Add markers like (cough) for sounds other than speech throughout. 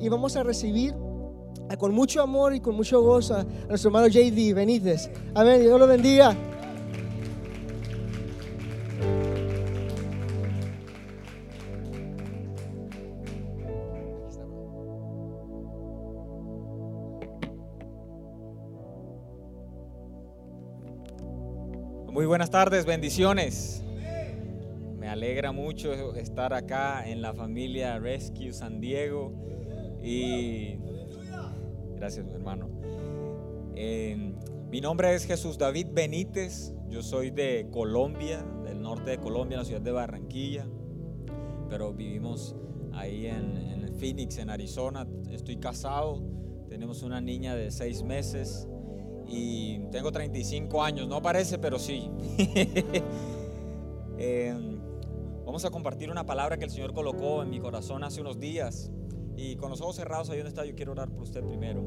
y vamos a recibir con mucho amor y con mucho gozo a nuestro hermano JD Benítez. Amén, Dios lo bendiga. Muy buenas tardes, bendiciones. Me alegra mucho estar acá en la familia Rescue San Diego gracias hermano. mi nombre es Jesús David Benítez, yo soy de Colombia, del norte de Colombia, en la ciudad de Barranquilla, pero vivimos ahí en, en Phoenix, en Arizona. Estoy casado, tenemos una niña de seis meses y tengo 35 años, no parece, pero sí. (laughs) Em, vamos a compartir una palabra que el Señor colocó en mi corazón hace unos días. Y con los ojos cerrados ahí donde está, yo quiero orar por usted primero.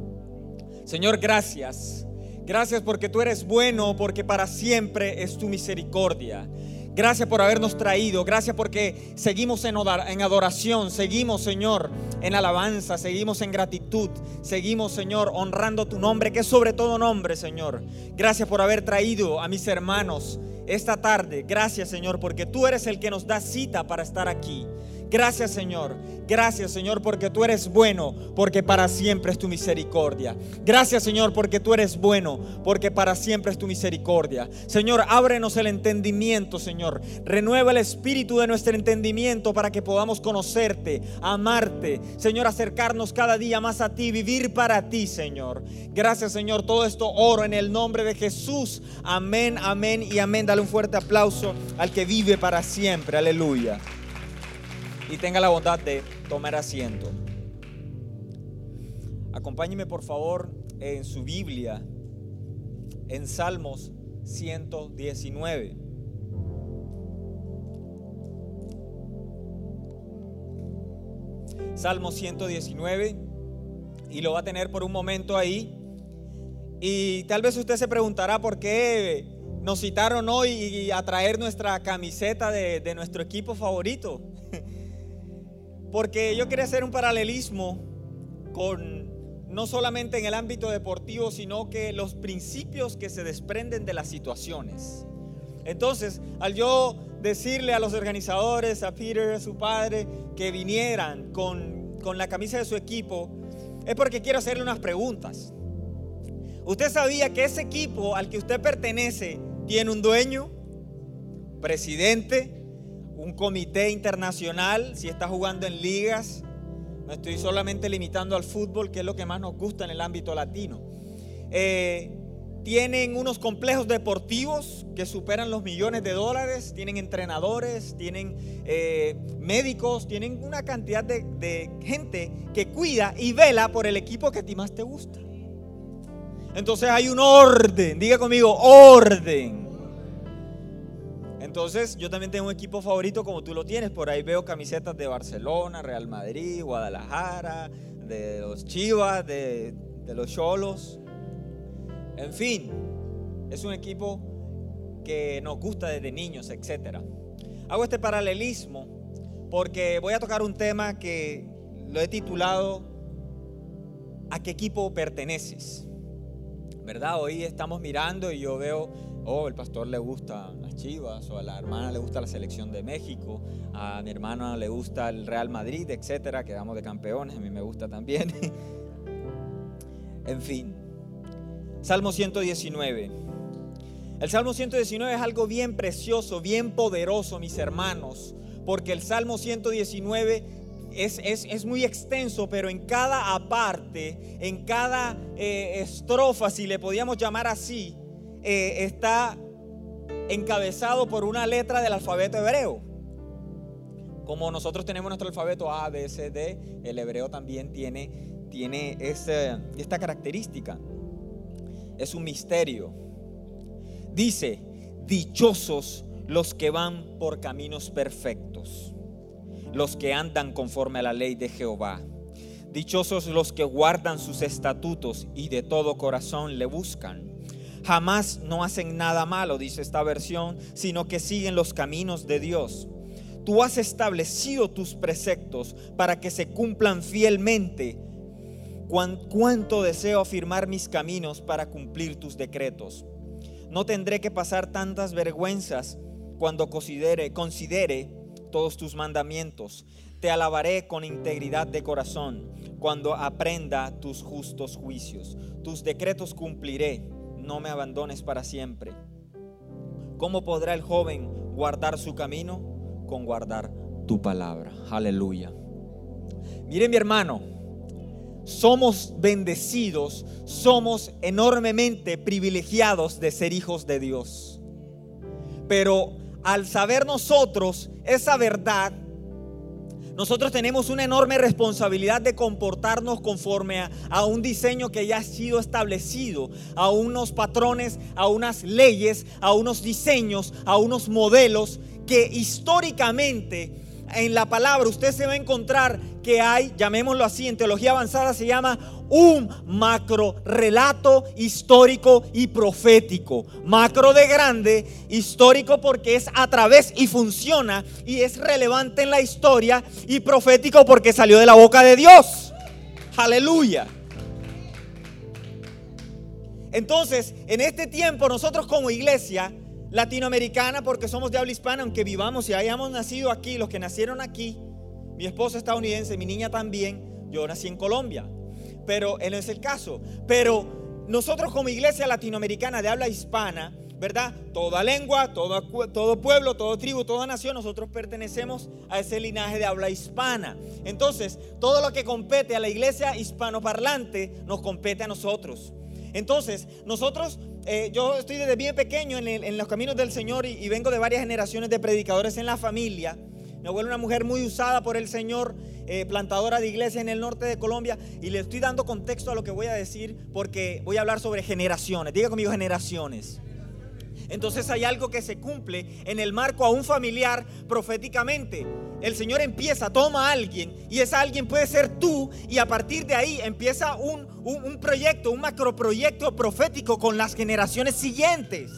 Señor, gracias. Gracias porque tú eres bueno, porque para siempre es tu misericordia. Gracias por habernos traído. Gracias porque seguimos en adoración. Seguimos, Señor, en alabanza. Seguimos en gratitud. Seguimos, Señor, honrando tu nombre, que es sobre todo nombre, Señor. Gracias por haber traído a mis hermanos esta tarde. Gracias, Señor, porque tú eres el que nos da cita para estar aquí. Gracias Señor. Gracias Señor porque tú eres bueno, porque para siempre es tu misericordia. Gracias Señor porque tú eres bueno, porque para siempre es tu misericordia. Señor, ábrenos el entendimiento, Señor. Renueva el espíritu de nuestro entendimiento para que podamos conocerte, amarte. Señor, acercarnos cada día más a ti, vivir para ti, Señor. Gracias Señor. Todo esto oro en el nombre de Jesús. Amén, amén y amén. Dale un fuerte aplauso al que vive para siempre. Aleluya y tenga la bondad de tomar asiento. Acompáñeme por favor en su Biblia en Salmos 119. Salmos 119 y lo va a tener por un momento ahí. Y tal vez usted se preguntará por qué nos citaron hoy a traer nuestra camiseta de, de nuestro equipo favorito. (laughs) Porque yo quería hacer un paralelismo con no solamente en el ámbito deportivo, sino que los principios que se desprenden de las situaciones. Entonces, al yo decirle a los organizadores, a Peter, a su padre, que vinieran con, con la camisa de su equipo, es porque quiero hacerle unas preguntas. ¿Usted sabía que ese equipo al que usted pertenece tiene un dueño, presidente, un comité internacional, si está jugando en ligas, no estoy solamente limitando al fútbol, que es lo que más nos gusta en el ámbito latino. Eh, tienen unos complejos deportivos que superan los millones de dólares, tienen entrenadores, tienen eh, médicos, tienen una cantidad de, de, gente que cuida y vela por el equipo que a ti más te gusta. Entonces hay un orden, diga conmigo, orden. Entonces yo también tengo un equipo favorito como tú lo tienes. Por ahí veo camisetas de Barcelona, Real Madrid, Guadalajara, de los Chivas, de, los Cholos. En fin, es un equipo que nos gusta desde niños, etc. Hago este paralelismo porque voy a tocar un tema que lo he titulado ¿A qué equipo perteneces? ¿Verdad? Hoy estamos mirando y yo veo oh, el pastor le gusta las Chivas, o a la hermana le gusta la selección de México, a mi hermana le gusta el Real Madrid, etcétera, quedamos de campeones, a mí me gusta también. (laughs) en fin, Salmo 119. El Salmo 119 es algo bien precioso, bien poderoso, mis hermanos, porque el Salmo 119 es, es, muy extenso, pero en cada aparte, en cada eh, estrofa, si le podíamos llamar así, eh, está encabezado por una letra del alfabeto hebreo. Como nosotros tenemos nuestro alfabeto A, B, C, D, el hebreo también tiene, tiene esta característica. Es un misterio. Dice, dichosos los que van por caminos perfectos, los que andan conforme a la ley de Jehová. Dichosos los que guardan sus estatutos y de todo corazón le buscan. Jamás no hacen nada malo, dice esta versión, sino que siguen los caminos de Dios. tú has establecido tus preceptos para que se cumplan fielmente. cuánto deseo afirmar mis caminos para cumplir tus decretos. No tendré que pasar tantas vergüenzas cuando considere, considere todos tus mandamientos. Te alabaré con integridad de corazón cuando aprenda tus justos juicios. Tus decretos cumpliré, no me abandones para siempre. ¿Cómo podrá el joven guardar su camino? Con guardar tu palabra. Aleluya. Mire mi hermano, somos bendecidos, somos enormemente privilegiados de ser hijos de Dios. Pero al saber nosotros esa verdad, nosotros tenemos una enorme responsabilidad de comportarnos conforme a, un diseño que ya ha sido establecido, a unos patrones, a unas leyes, a unos diseños, a unos modelos que históricamente en la palabra usted se va a encontrar que hay, llamémoslo así, en teología avanzada se llama un macro relato histórico y profético. Macro de grande, histórico porque es a través y funciona y es relevante en la historia y profético porque salió de la boca de Dios. Aleluya. Entonces, en este tiempo nosotros como iglesia latinoamericana, porque somos de habla hispana, aunque vivamos y hayamos nacido aquí, los que nacieron aquí, mi esposa estadounidense, mi niña también, yo nací en Colombia pero él no es el caso. Pero nosotros como iglesia latinoamericana de habla hispana, ¿verdad? Toda lengua, todo, todo pueblo, toda tribu, toda nación, nosotros pertenecemos a ese linaje de habla hispana. Entonces, todo lo que compete a la iglesia hispanoparlante nos compete a nosotros. Entonces, nosotros, eh, yo estoy desde bien pequeño en, los caminos del Señor y, vengo de varias generaciones de predicadores en la familia. Mi abuela una mujer muy usada por el Señor eh, plantadora de iglesia en el norte de Colombia y le estoy dando contexto a lo que voy a decir porque voy a hablar sobre generaciones. Diga conmigo generaciones. Entonces hay algo que se cumple en el marco a un familiar proféticamente. El Señor empieza, toma a alguien y ese alguien puede ser tú y a partir de ahí empieza un, un, un proyecto, un macroproyecto profético con las generaciones siguientes.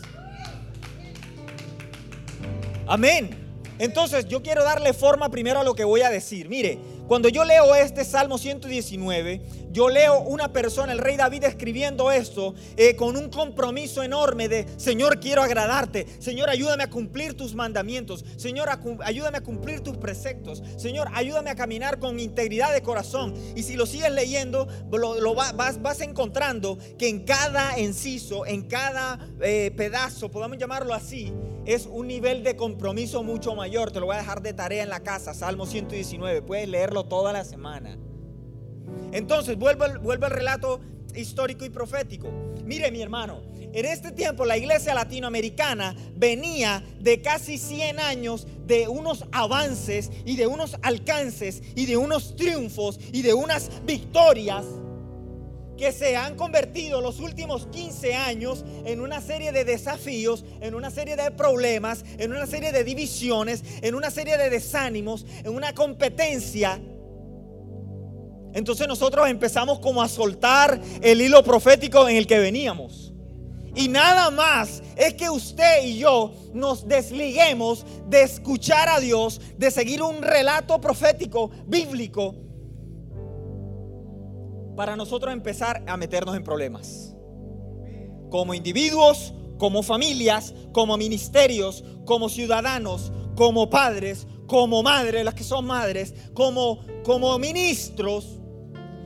Amén. Entonces yo quiero darle forma primero a lo que voy a decir. Mire, cuando yo leo este Salmo 119, yo leo una persona, el rey David, escribiendo esto eh, con un compromiso enorme de, Señor, quiero agradarte. Señor, ayúdame a cumplir tus mandamientos. Señor, ayúdame a cumplir tus preceptos. Señor, ayúdame a caminar con integridad de corazón. Y si lo sigues leyendo, lo, vas, vas, encontrando que en cada inciso, en cada eh, pedazo, podemos llamarlo así, es un nivel de compromiso mucho mayor. Te lo voy a dejar de tarea en la casa, Salmo 119. Puedes leerlo toda la semana. Entonces, vuelvo, vuelvo al relato histórico y profético. Mire mi hermano, en este tiempo la iglesia latinoamericana venía de casi 100 años de unos avances y de unos alcances y de unos triunfos y de unas victorias que se han convertido los últimos 15 años en una serie de desafíos, en una serie de problemas, en una serie de divisiones, en una serie de desánimos, en una competencia. Entonces nosotros empezamos como a soltar el hilo profético en el que veníamos. Y nada más es que usted y yo nos desliguemos de escuchar a Dios, de seguir un relato profético bíblico para nosotros empezar a meternos en problemas. Como individuos, como familias, como ministerios, como ciudadanos, como padres, como madres, las que son madres, como, como ministros.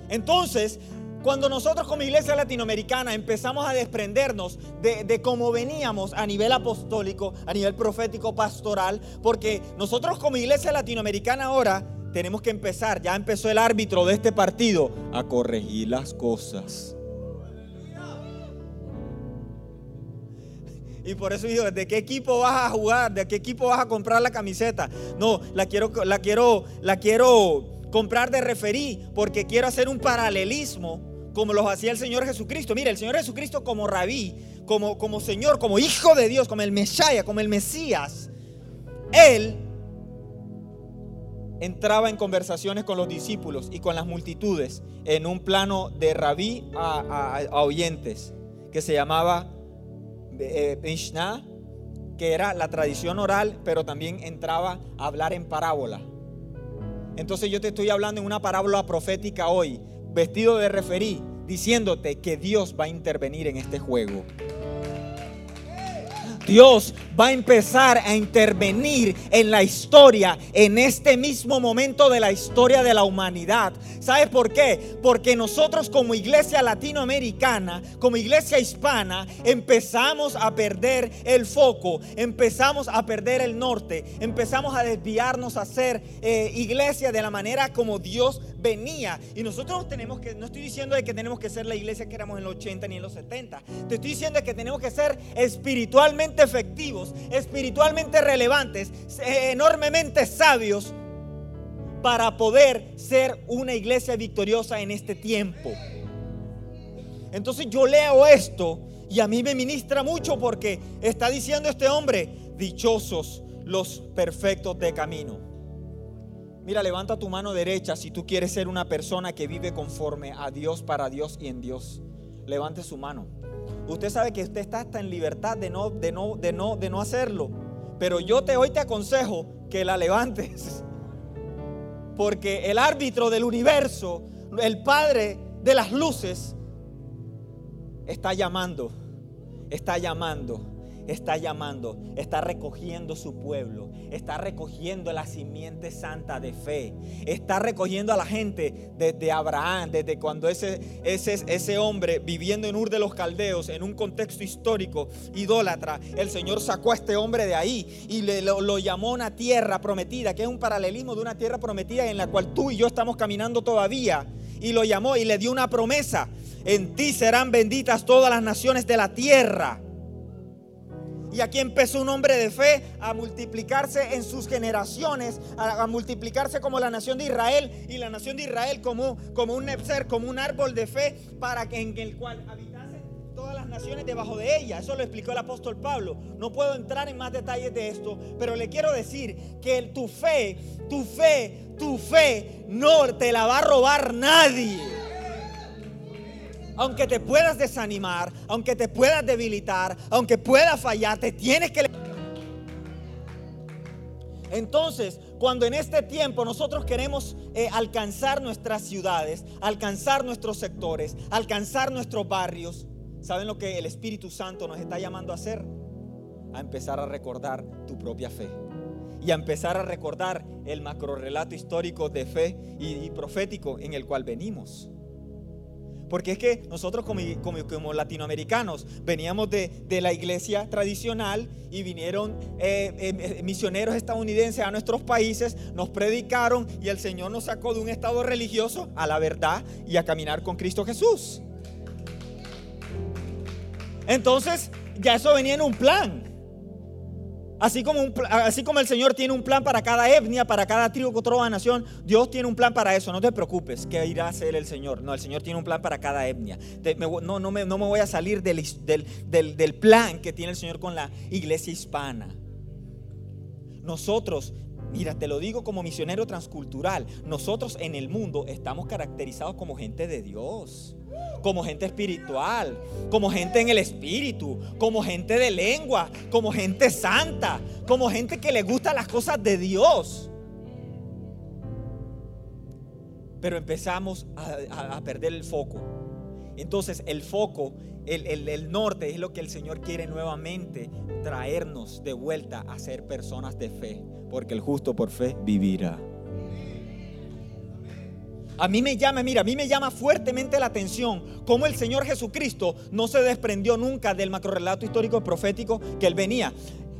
Entonces, cuando nosotros como iglesia latinoamericana empezamos a desprendernos de, de, cómo veníamos a nivel apostólico, a nivel profético, pastoral, porque nosotros como iglesia latinoamericana ahora tenemos que empezar, ya empezó el árbitro de este partido, a corregir las cosas. Y por eso digo, ¿de qué equipo vas a jugar? ¿De qué equipo vas a comprar la camiseta? No, la quiero, la quiero, la quiero comprar de referí porque quiero hacer un paralelismo como lo hacía el Señor Jesucristo. Mira, el Señor Jesucristo como rabí, como, como Señor, como Hijo de Dios, como el Mesías, como el Mesías, Él entraba en conversaciones con los discípulos y con las multitudes en un plano de rabí a, oyentes que se llamaba eh, Mishnah que era la tradición oral, pero también entraba a hablar en parábola. Entonces yo te estoy hablando en una parábola profética hoy, vestido de referí, diciéndote que Dios va a intervenir en este juego. Dios va a empezar a intervenir en la historia, en este mismo momento de la historia de la humanidad. ¿Sabes por qué? Porque nosotros como iglesia latinoamericana, como iglesia hispana, empezamos a perder el foco, empezamos a perder el norte, empezamos a desviarnos a ser eh, iglesia de la manera como Dios venía. Y nosotros tenemos que, no estoy diciendo de que tenemos que ser la iglesia que éramos en los 80 ni en los 70, te estoy diciendo que tenemos que ser espiritualmente efectivos, espiritualmente relevantes, eh, enormemente sabios para poder ser una iglesia victoriosa en este tiempo. Entonces yo leo esto y a mí me ministra mucho porque está diciendo este hombre, dichosos los perfectos de camino. Mira, levanta tu mano derecha si tú quieres ser una persona que vive conforme a Dios, para Dios y en Dios. Levante su mano. Usted sabe que usted está hasta en libertad de no, de no, de no, de no hacerlo. Pero yo te hoy te aconsejo que la levantes. (laughs) Porque el árbitro del universo, el padre de las luces, está llamando, está llamando está llamando, está recogiendo su pueblo, está recogiendo la simiente santa de fe, está recogiendo a la gente desde Abraham, desde cuando ese, ese, ese hombre viviendo en Ur de los Caldeos, en un contexto histórico idólatra, el Señor sacó a este hombre de ahí y le, lo, lo llamó una tierra prometida, que es un paralelismo de una tierra prometida en la cual tú y yo estamos caminando todavía. Y lo llamó y le dio una promesa. En ti serán benditas todas las naciones de la tierra. Y aquí empezó un hombre de fe a multiplicarse en sus generaciones, a, multiplicarse como la nación de Israel y la nación de Israel como, como un ser, como un árbol de fe para que en el cual habitasen todas las naciones debajo de ella. Eso lo explicó el apóstol Pablo. No puedo entrar en más detalles de esto, pero le quiero decir que tu fe, tu fe, tu fe no te la va a robar nadie aunque te puedas desanimar, aunque te puedas debilitar, aunque puedas fallar, te tienes que... Entonces, cuando en este tiempo nosotros queremos eh, alcanzar nuestras ciudades, alcanzar nuestros sectores, alcanzar nuestros barrios, ¿saben lo que el Espíritu Santo nos está llamando a hacer? A empezar a recordar tu propia fe y a empezar a recordar el macro relato histórico de fe y profético en el cual venimos. Porque es que nosotros como, como, latinoamericanos veníamos de, la iglesia tradicional y vinieron eh, eh, misioneros estadounidenses a nuestros países, nos predicaron y el Señor nos sacó de un estado religioso a la verdad y a caminar con Cristo Jesús. Entonces, ya eso venía en un plan. Así como, el Señor tiene un plan para cada etnia, para cada tribu, toda nación, Dios tiene un plan para eso. No te preocupes, que irá a hacer el Señor. No, el Señor tiene un plan para cada etnia. no, no, me, voy a salir del plan que tiene el Señor con la iglesia hispana. Nosotros Mira, te lo digo como misionero transcultural. Nosotros en el mundo estamos caracterizados como gente de Dios como gente espiritual, como gente en el espíritu, como gente de lengua, como gente santa, como gente que le gusta las cosas de Dios. Pero empezamos a, perder el foco. Entonces el foco, el, el norte es lo que el Señor quiere nuevamente traernos de vuelta a ser personas de fe, porque el justo por fe vivirá. A mí me llama, mira, a mí me llama fuertemente la atención cómo el Señor Jesucristo no se desprendió nunca del macrorelato histórico profético que él venía.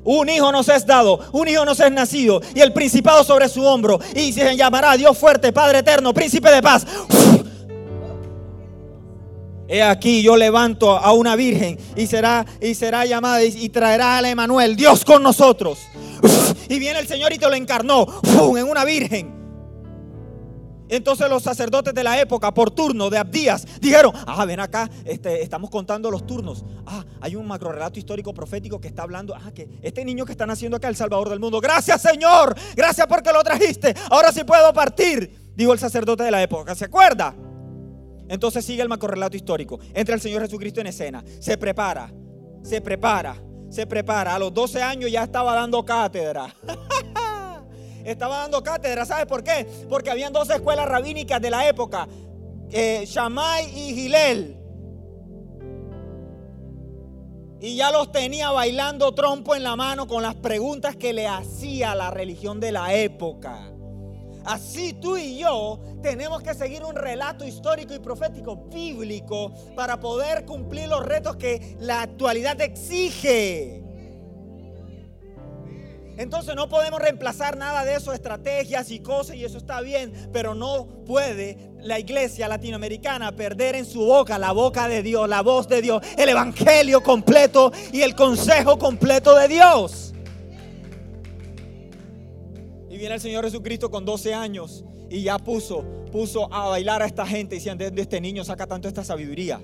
Un hijo nos es dado, un hijo nos es nacido, y el principado sobre su hombro, y se llamará Dios fuerte, Padre eterno, príncipe de paz. He aquí yo levanto a una virgen y será y será llamada y, traerá a Emanuel, Dios con nosotros. Y viene el Señor y te lo encarnó en una virgen. Entonces los sacerdotes de la época, por turno de Abdías, dijeron, ah, ven acá, este, estamos contando los turnos. Ah, hay un macro relato histórico profético que está hablando, ah, que este niño que están haciendo acá, el Salvador del mundo, gracias Señor, gracias porque lo trajiste, ahora sí puedo partir, dijo el sacerdote de la época, ¿se acuerda? Entonces sigue el macro relato histórico, entra el Señor Jesucristo en escena, se prepara, se prepara, se prepara. A los 12 años ya estaba dando cátedra. (laughs) estaba dando cátedra, ¿sabes por qué? Porque habían dos escuelas rabínicas de la época, eh, y Gilel. Y ya los tenía bailando trompo en la mano con las preguntas que le hacía la religión de la época. Así tú y yo tenemos que seguir un relato histórico y profético bíblico para poder cumplir los retos que la actualidad exige. Entonces no podemos reemplazar nada de eso, estrategias y cosas, y eso está bien, pero no puede la iglesia latinoamericana perder en su boca la boca de Dios, la voz de Dios, el evangelio completo y el consejo completo de Dios. Y viene el Señor Jesucristo con 12 años y ya puso, puso a bailar a esta gente diciendo, de este niño saca tanto esta sabiduría.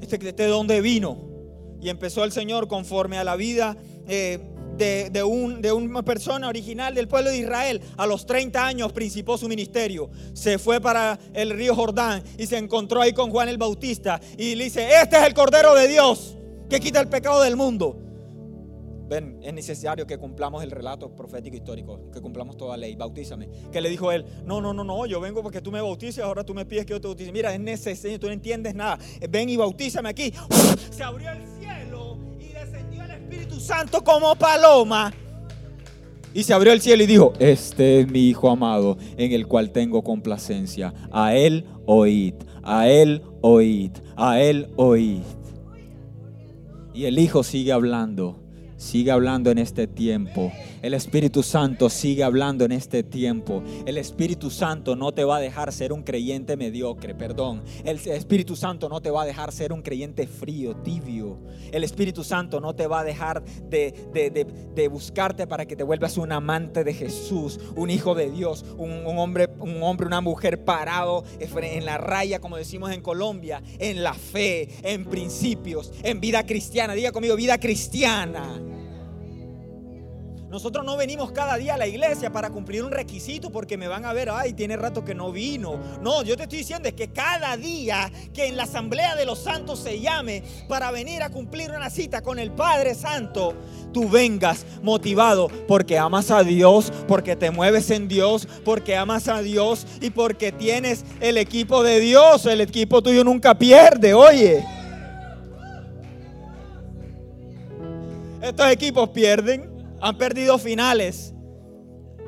Este, de dónde vino. Y empezó el Señor conforme a la vida eh, de, un, de, una persona original del pueblo de Israel. A los 30 años principó su ministerio. Se fue para el río Jordán y se encontró ahí con Juan el Bautista. Y le dice, este es el Cordero de Dios que quita el pecado del mundo. Ven, es necesario que cumplamos el relato profético histórico, que cumplamos toda ley, bautízame. Que le dijo él, no, no, no, no, yo vengo porque tú me bautices, ahora tú me pides que yo te bautice. Mira, es necesario, tú no entiendes nada. Ven y bautízame aquí. Se abrió el cielo Espíritu Santo como paloma. Y se abrió el cielo y dijo, este es mi Hijo amado, en el cual tengo complacencia. A él oíd, a él oíd, a él oíd. Y el Hijo sigue hablando sigue hablando en este tiempo. El Espíritu Santo sigue hablando en este tiempo. El Espíritu Santo no te va a dejar ser un creyente mediocre, perdón. El Espíritu Santo no te va a dejar ser un creyente frío, tibio. El Espíritu Santo no te va a dejar de, buscarte para que te vuelvas un amante de Jesús, un hijo de Dios, un, un, hombre, un hombre, una mujer parado en la raya, como decimos en Colombia, en la fe, en principios, en vida cristiana. Diga conmigo, vida cristiana. Nosotros no venimos cada día a la iglesia para cumplir un requisito porque me van a ver, ay, tiene rato que no vino. No, yo te estoy diciendo es que cada día que en la asamblea de los santos se llame para venir a cumplir una cita con el Padre Santo, tú vengas motivado porque amas a Dios, porque te mueves en Dios, porque amas a Dios y porque tienes el equipo de Dios. El equipo tuyo nunca pierde, oye. Estos equipos pierden han perdido finales.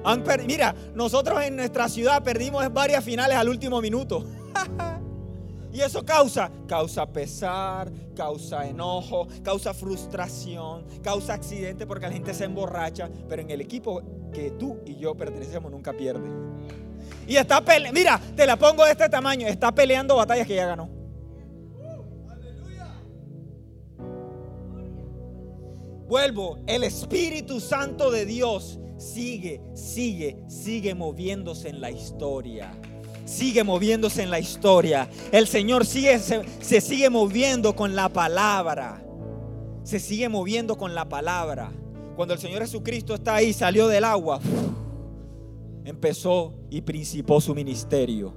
Han Mira, nosotros en nuestra ciudad perdimos varias finales al último minuto. (laughs) y eso causa, causa pesar, causa enojo, causa frustración, causa accidente porque la gente se emborracha. Pero en el equipo que tú y yo pertenecemos nunca pierde. Y está peleando, mira, te la pongo de este tamaño, está peleando batallas que ya ganó. Vuelvo, el Espíritu Santo de Dios sigue, sigue, sigue moviéndose en la historia. Sigue moviéndose en la historia. El Señor sigue, se, sigue moviendo con la palabra. Se sigue moviendo con la palabra. Cuando el Señor Jesucristo está ahí, salió del agua, empezó y principó su ministerio.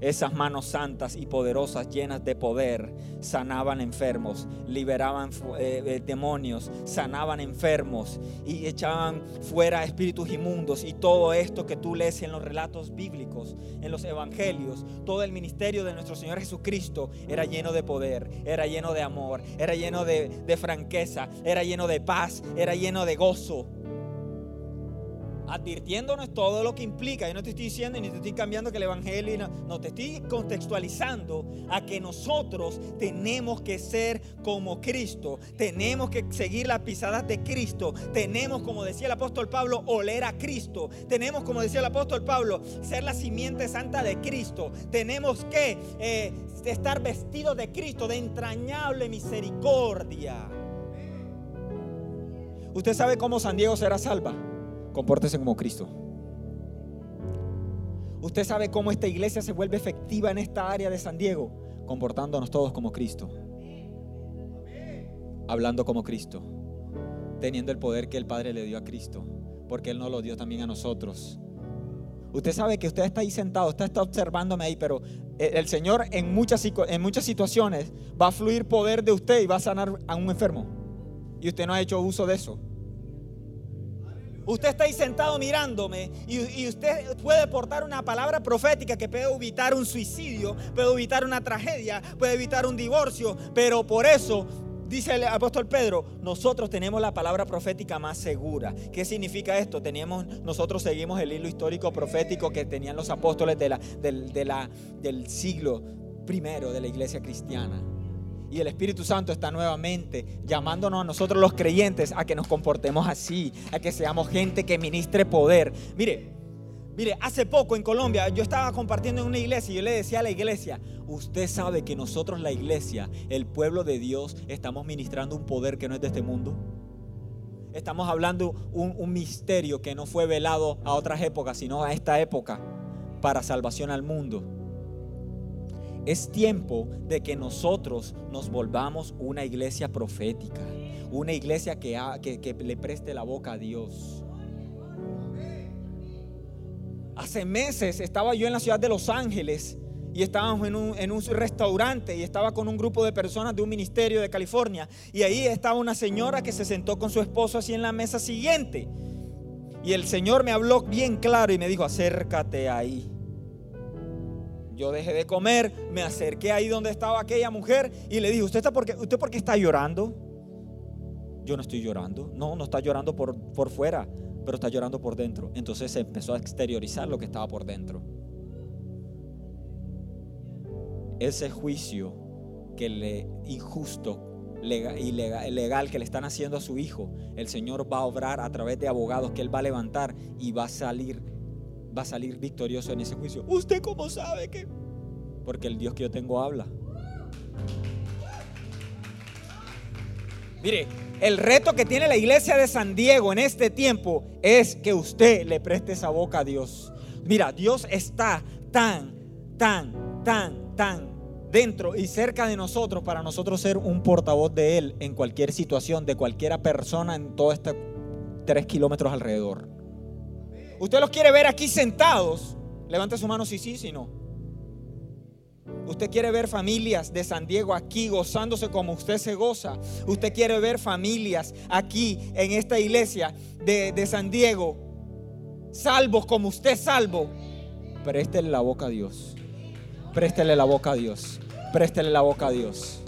Esas manos santas y poderosas llenas de poder sanaban enfermos, liberaban eh, eh, demonios, sanaban enfermos y echaban fuera espíritus inmundos. Y todo esto que tú lees en los relatos bíblicos, en los evangelios, todo el ministerio de nuestro Señor Jesucristo era lleno de poder, era lleno de amor, era lleno de, de franqueza, era lleno de paz, era lleno de gozo advirtiéndonos todo lo que implica. Yo no te estoy diciendo ni te estoy cambiando que el Evangelio, no, te estoy contextualizando a que nosotros tenemos que ser como Cristo, tenemos que seguir las pisadas de Cristo, tenemos, como decía el apóstol Pablo, oler a Cristo, tenemos, como decía el apóstol Pablo, ser la simiente santa de Cristo, tenemos que eh, estar vestidos de Cristo, de entrañable misericordia. ¿Usted sabe cómo San Diego será salva? Compórtese como Cristo. Usted sabe cómo esta iglesia se vuelve efectiva en esta área de San Diego, comportándonos todos como Cristo. Hablando como Cristo. Teniendo el poder que el Padre le dio a Cristo, porque Él nos lo dio también a nosotros. Usted sabe que usted está ahí sentado, usted está observándome ahí, pero el Señor en muchas, en muchas situaciones va a fluir poder de usted y va a sanar a un enfermo. Y usted no ha hecho uso de eso. Usted está ahí sentado mirándome y, usted puede portar una palabra profética que puede evitar un suicidio, puede evitar una tragedia, puede evitar un divorcio, pero por eso dice el apóstol Pedro, nosotros tenemos la palabra profética más segura. ¿Qué significa esto? Teníamos, nosotros seguimos el hilo histórico profético que tenían los apóstoles del, del siglo primero de la iglesia cristiana. Y el Espíritu Santo está nuevamente llamándonos a nosotros los creyentes a que nos comportemos así, a que seamos gente que ministre poder. Mire, mire, hace poco en Colombia yo estaba compartiendo en una iglesia y yo le decía a la iglesia, usted sabe que nosotros la iglesia, el pueblo de Dios, estamos ministrando un poder que no es de este mundo. Estamos hablando un, un misterio que no fue velado a otras épocas, sino a esta época para salvación al mundo. Es tiempo de que nosotros nos volvamos una iglesia profética, una iglesia que, le preste la boca a Dios. Hace meses estaba yo en la ciudad de Los Ángeles y estábamos en un, en un, restaurante y estaba con un grupo de personas de un ministerio de California y ahí estaba una señora que se sentó con su esposo así en la mesa siguiente y el Señor me habló bien claro y me dijo acércate ahí yo dejé de comer, me acerqué ahí donde estaba aquella mujer y le dije, ¿usted, está por, qué, ¿usted por qué está llorando? Yo no estoy llorando. No, no está llorando por, por fuera, pero está llorando por dentro. Entonces se empezó a exteriorizar lo que estaba por dentro. Ese juicio que le injusto legal, ilegal que le están haciendo a su hijo, el Señor va a obrar a través de abogados que él va a levantar y va a salir va a salir victorioso en ese juicio. ¿Usted cómo sabe que? Porque el Dios que yo tengo habla. Mire, el reto que tiene la iglesia de San Diego en este tiempo es que usted le preste esa boca a Dios. Mira, Dios está tan, tan, tan, tan dentro y cerca de nosotros para nosotros ser un portavoz de Él en cualquier situación, de cualquiera persona en todo este tres kilómetros alrededor. Usted los quiere ver aquí sentados. Levante su mano si sí, si no. Usted quiere ver familias de San Diego aquí gozándose como usted se goza. Usted quiere ver familias aquí en esta iglesia de, de San Diego salvos como usted salvo. Préstele la boca a Dios. Préstele la boca a Dios. Préstele la boca a Dios.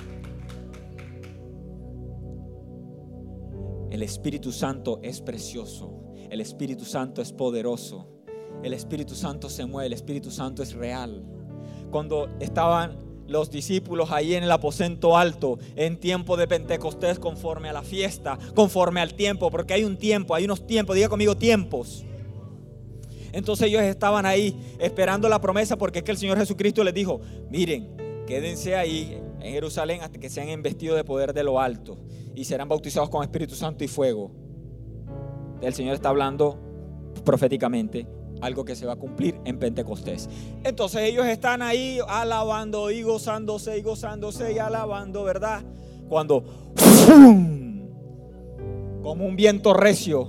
El Espíritu Santo es precioso. El Espíritu Santo es poderoso. El Espíritu Santo se mueve. El Espíritu Santo es real. Cuando estaban los discípulos ahí en el aposento alto en tiempo de Pentecostés conforme a la fiesta, conforme al tiempo, porque hay un tiempo, hay unos tiempos, diga conmigo tiempos. Entonces ellos estaban ahí esperando la promesa porque es que el Señor Jesucristo les dijo, miren, quédense ahí en Jerusalén hasta que sean investidos de poder de lo alto y serán bautizados con Espíritu Santo y fuego el Señor está hablando proféticamente algo que se va a cumplir en Pentecostés. Entonces ellos están ahí alabando y gozándose y gozándose y alabando, ¿verdad? Cuando como un viento recio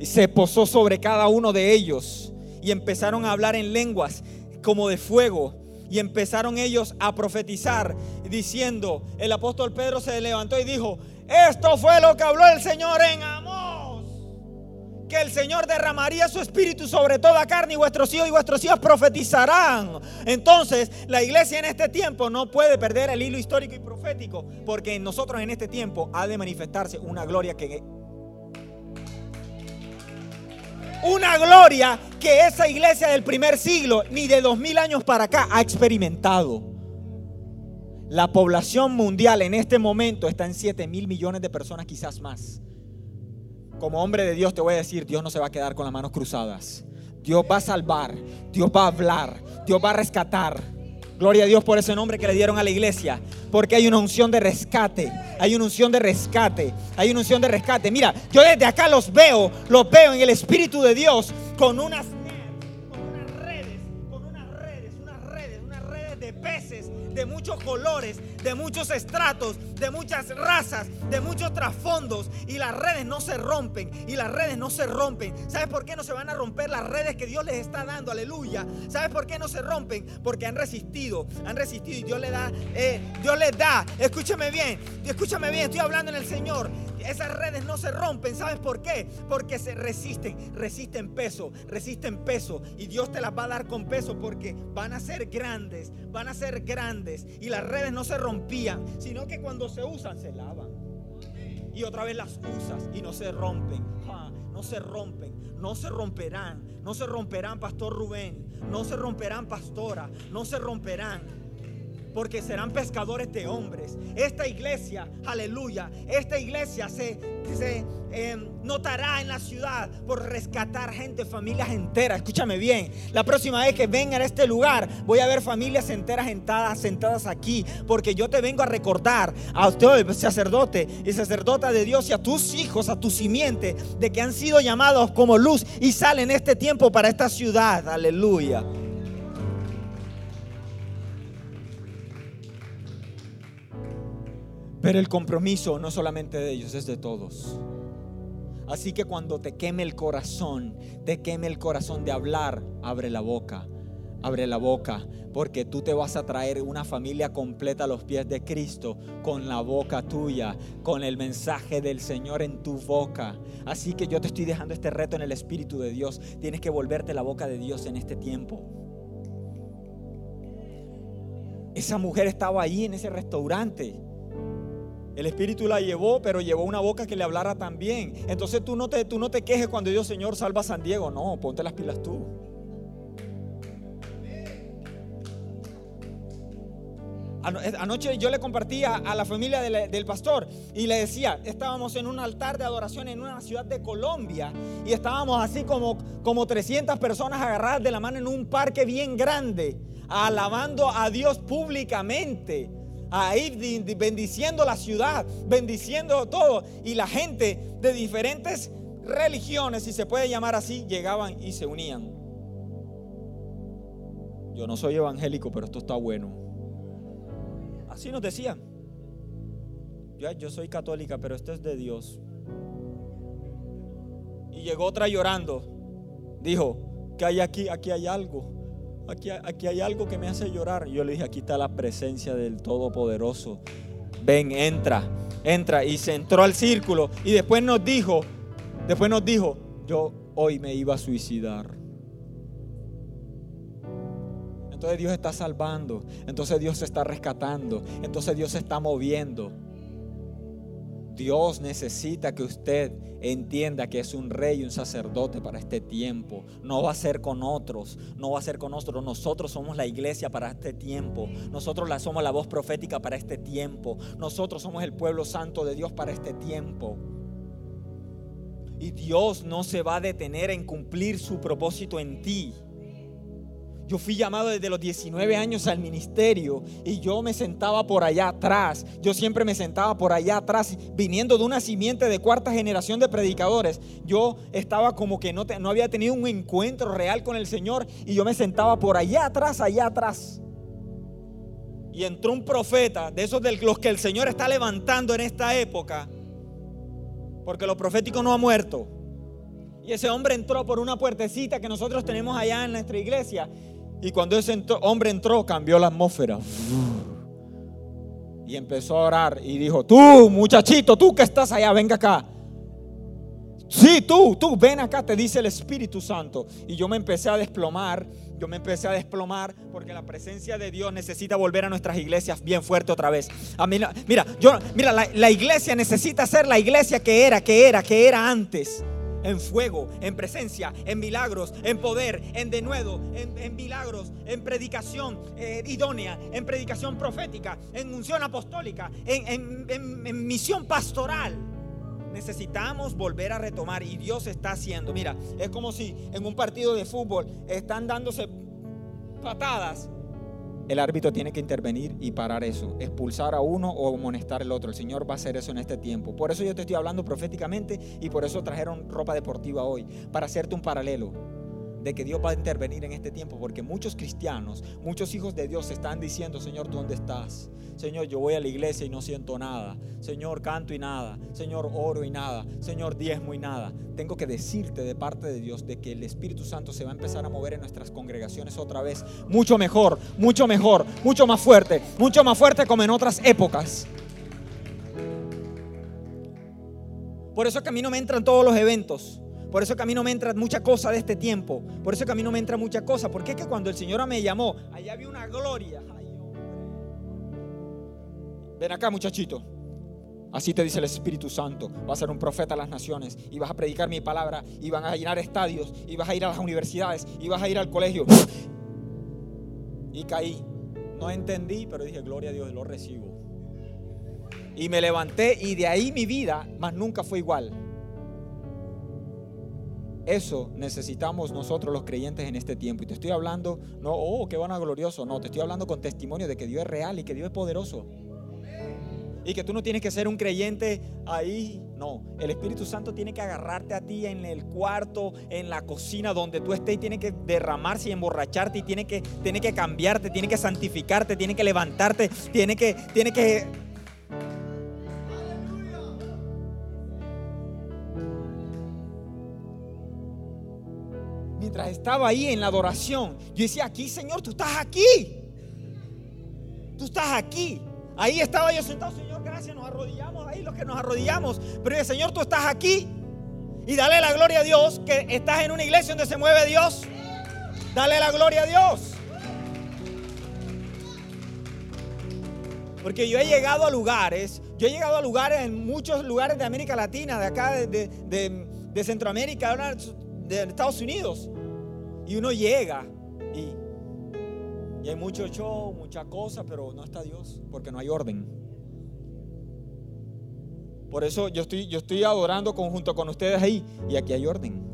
se posó sobre cada uno de ellos y empezaron a hablar en lenguas como de fuego y empezaron ellos a profetizar diciendo, el apóstol Pedro se levantó y dijo, esto fue lo que habló el Señor en amor que el Señor derramaría su espíritu sobre toda carne y vuestros hijos y vuestros hijos profetizarán. Entonces, la iglesia en este tiempo no puede perder el hilo histórico y profético, porque en nosotros en este tiempo ha de manifestarse una gloria que una gloria que esa iglesia del primer siglo ni de dos mil años para acá ha experimentado. La población mundial en este momento está en 7 mil millones de personas, quizás más. Como hombre de Dios te voy a decir, Dios no se va a quedar con las manos cruzadas. Dios va a salvar, Dios va a hablar, Dios va a rescatar. Gloria a Dios por ese nombre que le dieron a la iglesia. Porque hay una unción de rescate. Hay una unción de rescate. Hay una unción de rescate. Mira, yo desde acá los veo. Los veo en el Espíritu de Dios. Con unas, redes. Unas redes. Unas redes de peces. De muchos colores de muchos estratos, de muchas razas, de muchos trasfondos y las redes no se rompen y las redes no se rompen. ¿Sabes por qué no se van a romper las redes que Dios les está dando? Aleluya. ¿Sabes por qué no se rompen? Porque han resistido, han resistido y Dios le da, eh, Dios les da, escúchame bien, escúchame bien, estoy hablando en el Señor. esas redes no se rompen. ¿Sabes por qué? Porque se resisten, resisten peso, resisten peso. Y Dios te las va a dar con peso porque van a ser grandes, van a ser grandes. Y las redes no se sino que cuando se usan se lavan. Y otra vez las usas y no se rompen. no se rompen, no se romperán, no se romperán, Pastor Rubén, no se romperán, Pastora, no se romperán porque serán pescadores de hombres. Esta iglesia, aleluya, esta iglesia se, se em, notará en la ciudad por rescatar gente, familias enteras. Escúchame bien, la próxima vez que vengan a este lugar voy a ver familias enteras sentadas, sentadas aquí, porque yo te vengo a recordar a usted, sacerdote y sacerdota de Dios y a tus hijos, a tu simiente, de que han sido llamados como luz y salen este tiempo para esta ciudad. Aleluya. Pero el compromiso no solamente de ellos, es de todos. Así que cuando te queme el corazón, te queme el corazón de hablar, abre la boca. Abre la boca, porque tú te vas a traer una familia completa a los pies de Cristo con la boca tuya, con el mensaje del Señor en tu boca. Así que yo te estoy dejando este reto en el Espíritu de Dios. Tienes que volverte la boca de Dios en este tiempo. Esa mujer estaba ahí en ese restaurante el Espíritu la llevó, pero llevó una boca que le hablara también. Entonces tú no te, tú no te quejes cuando Dios, Señor, salva a San Diego. No, ponte las pilas tú. Anoche yo le compartía a la familia del, pastor y le decía, estábamos en un altar de adoración en una ciudad de Colombia y estábamos así como, como 300 personas agarradas de la mano en un parque bien grande, alabando a Dios públicamente ahí bendiciendo la ciudad, bendiciendo todo. Y la gente de diferentes religiones, si se puede llamar así, llegaban y se unían. Yo no soy evangélico, pero esto está bueno. Así nos decían. Yo, yo soy católica, pero esto es de Dios. Y llegó otra llorando. Dijo, que hay aquí? Aquí hay algo aquí, hay algo que me hace llorar. Yo le dije, aquí está la presencia del Todopoderoso. Ven, entra, entra. Y se entró al círculo. Y después nos dijo, después nos dijo, yo hoy me iba a suicidar. Entonces Dios está salvando. Entonces Dios se está rescatando. Entonces Dios se está moviendo. Dios necesita que usted entienda que es un rey y un sacerdote para este tiempo. No va a ser con otros, no va a ser con nosotros. Nosotros somos la iglesia para este tiempo. Nosotros la somos la voz profética para este tiempo. Nosotros somos el pueblo santo de Dios para este tiempo. Y Dios no se va a detener en cumplir su propósito en ti. Yo fui llamado desde los 19 años al ministerio y yo me sentaba por allá atrás. Yo siempre me sentaba por allá atrás, viniendo de una simiente de cuarta generación de predicadores. Yo estaba como que no, no había tenido un encuentro real con el Señor y yo me sentaba por allá atrás, allá atrás. Y entró un profeta, de esos de los que el Señor está levantando en esta época, porque lo profético no ha muerto. Y ese hombre entró por una puertecita que nosotros tenemos allá en nuestra iglesia. Y cuando ese hombre entró, cambió la atmósfera. Y empezó a orar y dijo, tú muchachito, tú que estás allá, venga acá. Sí, tú, tú, ven acá, te dice el Espíritu Santo. Y yo me empecé a desplomar, yo me empecé a desplomar porque la presencia de Dios necesita volver a nuestras iglesias bien fuerte otra vez. A mira, yo, mira, la iglesia necesita ser la iglesia que era, que era, que era antes en fuego, en presencia, en milagros, en poder, en denuedo, en, milagros, en predicación eh, idónea, en predicación profética, en unción apostólica, en, misión pastoral. Necesitamos volver a retomar y Dios está haciendo. Mira, es como si en un partido de fútbol están dándose patadas el árbitro tiene que intervenir y parar eso, expulsar a uno o amonestar al otro. El Señor va a hacer eso en este tiempo. Por eso yo te estoy hablando proféticamente y por eso trajeron ropa deportiva hoy, para hacerte un paralelo de que Dios va a intervenir en este tiempo, porque muchos cristianos, muchos hijos de Dios están diciendo, Señor, ¿tú dónde estás? Señor, yo voy a la iglesia y no siento nada. Señor, canto y nada. Señor, oro y nada. Señor, diezmo y nada. Tengo que decirte de parte de Dios de que el Espíritu Santo se va a empezar a mover en nuestras congregaciones otra vez. Mucho mejor, mucho mejor, mucho más fuerte, mucho más fuerte como en otras épocas. Por eso que a mí no me entran todos los eventos. Por eso que a mí no me entra mucha cosa de este tiempo. Por eso que a mí no me entra mucha cosa. Porque es que cuando el Señor me llamó, allá había una gloria. Ven acá, muchachito. Así te dice el Espíritu Santo. Vas a ser un profeta a las naciones y vas a predicar mi palabra y van a llenar estadios y vas a ir a las universidades y vas a ir al colegio. Y caí. No entendí, pero dije, gloria a Dios, lo recibo. Y me levanté y de ahí mi vida más nunca fue igual. Eso necesitamos nosotros los creyentes en este tiempo. Y te estoy hablando, no, oh, qué glorioso. No, te estoy hablando con testimonio de que Dios es real y que Dios es poderoso y que tú no tienes que ser un creyente ahí. No, el Espíritu Santo tiene que agarrarte a ti en el cuarto, en la cocina, donde tú estés, y tiene que derramarse y emborracharte y tiene que, tiene que cambiarte, tiene que santificarte, tiene que levantarte, tiene que, tiene que mientras estaba ahí en la adoración, yo decía, aquí Señor, tú estás aquí. Tú estás aquí. Ahí estaba yo sentado, Señor, gracias, nos arrodillamos ahí los que nos arrodillamos. Pero el Señor, tú estás aquí. Y dale la gloria a Dios, que estás en una iglesia donde se mueve Dios. Dale la gloria a Dios. Porque yo he llegado a lugares, yo he llegado a lugares en muchos lugares de América Latina, de acá, de, de Centroamérica, de Estados Unidos. Y uno llega y y hay mucho show, mucha cosa, pero no está Dios, porque no hay orden. Por eso yo estoy, yo estoy adorando conjunto con ustedes ahí y aquí hay orden.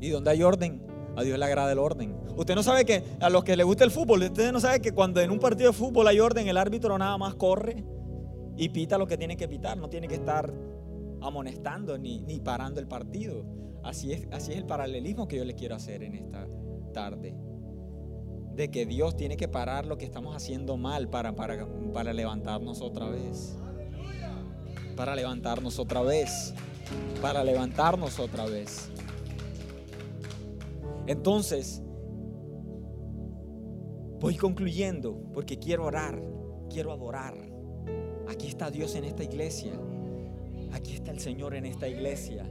¿Y donde hay orden? A Dios le agrada el orden. Usted no sabe que a los que les gusta el fútbol, usted no sabe que cuando en un partido de fútbol hay orden, el árbitro nada más corre y pita lo que tiene que pitar, no tiene que estar amonestando ni, ni parando el partido. Así es, así es el paralelismo que yo le quiero hacer en esta tarde. De que Dios tiene que parar lo que estamos haciendo mal para, para, para levantarnos otra vez. Para levantarnos otra vez. Para levantarnos otra vez. Entonces, voy concluyendo porque quiero orar, quiero adorar. Aquí está Dios en esta iglesia. El Señor en esta iglesia.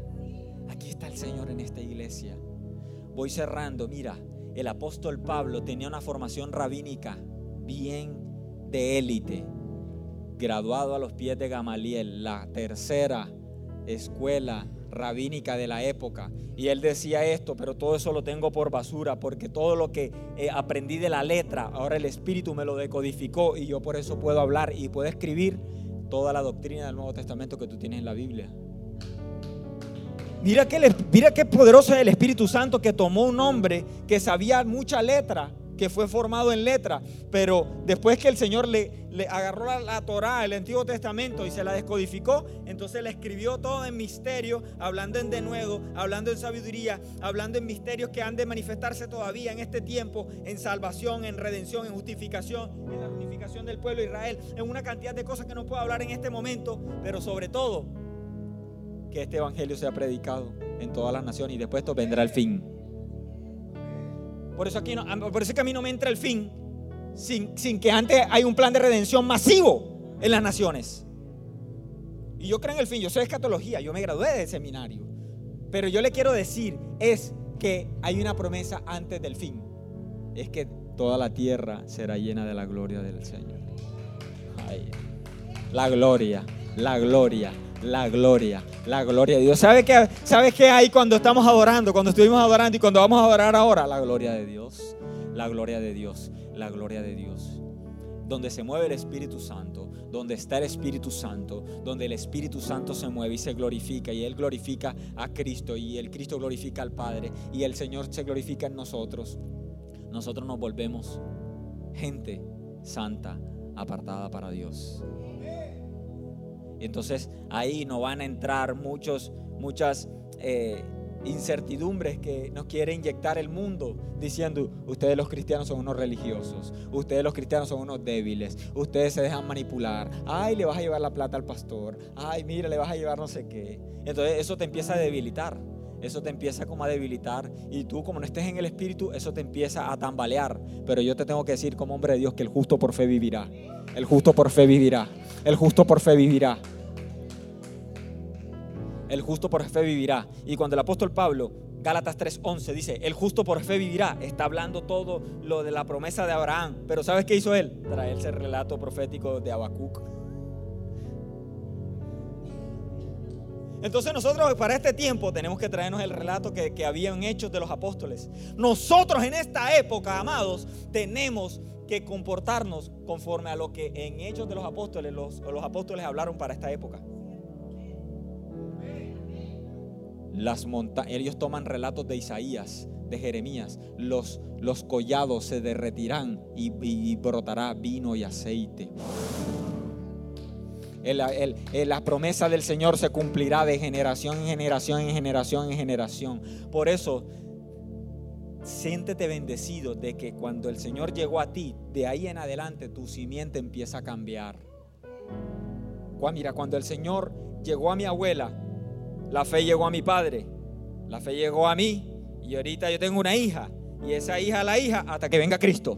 Aquí está el Señor en esta iglesia. Voy cerrando. Mira, el apóstol Pablo tenía una formación rabínica bien de élite. Graduado a los pies de Gamaliel, la tercera escuela rabínica de la época. Y él decía esto, pero todo eso lo tengo por basura, porque todo lo que eh, aprendí de la letra, ahora el Espíritu me lo decodificó y yo por eso puedo hablar y puedo escribir toda la doctrina del Nuevo Testamento que tú tienes en la Biblia. Mira qué, mira qué poderoso es el Espíritu Santo que tomó un hombre que sabía mucha letra, que fue formado en letra, pero después que el Señor le, le agarró la, la, Torá, el Antiguo Testamento, y se la descodificó, entonces le escribió todo en misterio, hablando en denuedo, hablando en sabiduría, hablando en misterios que han de manifestarse todavía en este tiempo, en salvación, en redención, en justificación, en la unificación del pueblo de Israel, en una cantidad de cosas que no puedo hablar en este momento, pero sobre todo que este evangelio sea predicado en todas las naciones y después esto vendrá el fin. Por eso, aquí no, por eso que a mí no me entra el fin sin, sin que antes hay un plan de redención masivo en las naciones. Y yo creo en el fin, yo soy escatología, yo me gradué de seminario. Pero yo le quiero decir es que hay una promesa antes del fin. Es que toda la tierra será llena de la gloria del Señor. la gloria, la gloria, la gloria, la gloria de Dios. ¿Sabes qué, ¿Sabes qué hay cuando estamos adorando, cuando estuvimos adorando y cuando vamos a adorar ahora? La gloria de Dios, la gloria de Dios, la gloria de Dios. Donde se mueve el Espíritu Santo, donde está el Espíritu Santo, donde el Espíritu Santo se mueve y se glorifica y Él glorifica a Cristo y el Cristo glorifica al Padre y el Señor se glorifica en nosotros. Nosotros nos volvemos gente santa, apartada para Dios. Entonces ahí no van a entrar muchos, muchas eh, incertidumbres que nos quiere inyectar el mundo diciendo, ustedes los cristianos son unos religiosos, ustedes los cristianos son unos débiles, ustedes se dejan manipular, ay, le vas a llevar la plata al pastor, ay, mira, le vas a llevar no sé qué. Entonces eso te empieza a debilitar, eso te empieza como a debilitar y tú como no estés en el espíritu, eso te empieza a tambalear. Pero yo te tengo que decir como hombre de Dios que el justo por fe vivirá, el justo por fe vivirá. El justo por fe vivirá. El justo por fe vivirá. Y cuando el apóstol Pablo, Gálatas 3:11, dice, el justo por fe vivirá, está hablando todo lo de la promesa de Abraham. Pero ¿sabes qué hizo él? Traerse el relato profético de Habacuc. Entonces nosotros para este tiempo tenemos que traernos el relato que, que había en Hechos de los Apóstoles. Nosotros en esta época, amados, tenemos que comportarnos conforme a lo que en Hechos de los Apóstoles los, los apóstoles hablaron para esta época. Las ellos toman relatos de Isaías, de Jeremías. Los, los collados se derretirán y, brotará vino y aceite. la promesa del Señor se cumplirá de generación en generación, en generación en generación. Por eso siéntete bendecido de que cuando el Señor llegó a ti, de ahí en adelante tu simiente empieza a cambiar. Mira, cuando el Señor llegó a mi abuela, la fe llegó a mi padre, la fe llegó a mí y ahorita yo tengo una hija y esa hija la hija hasta que venga Cristo.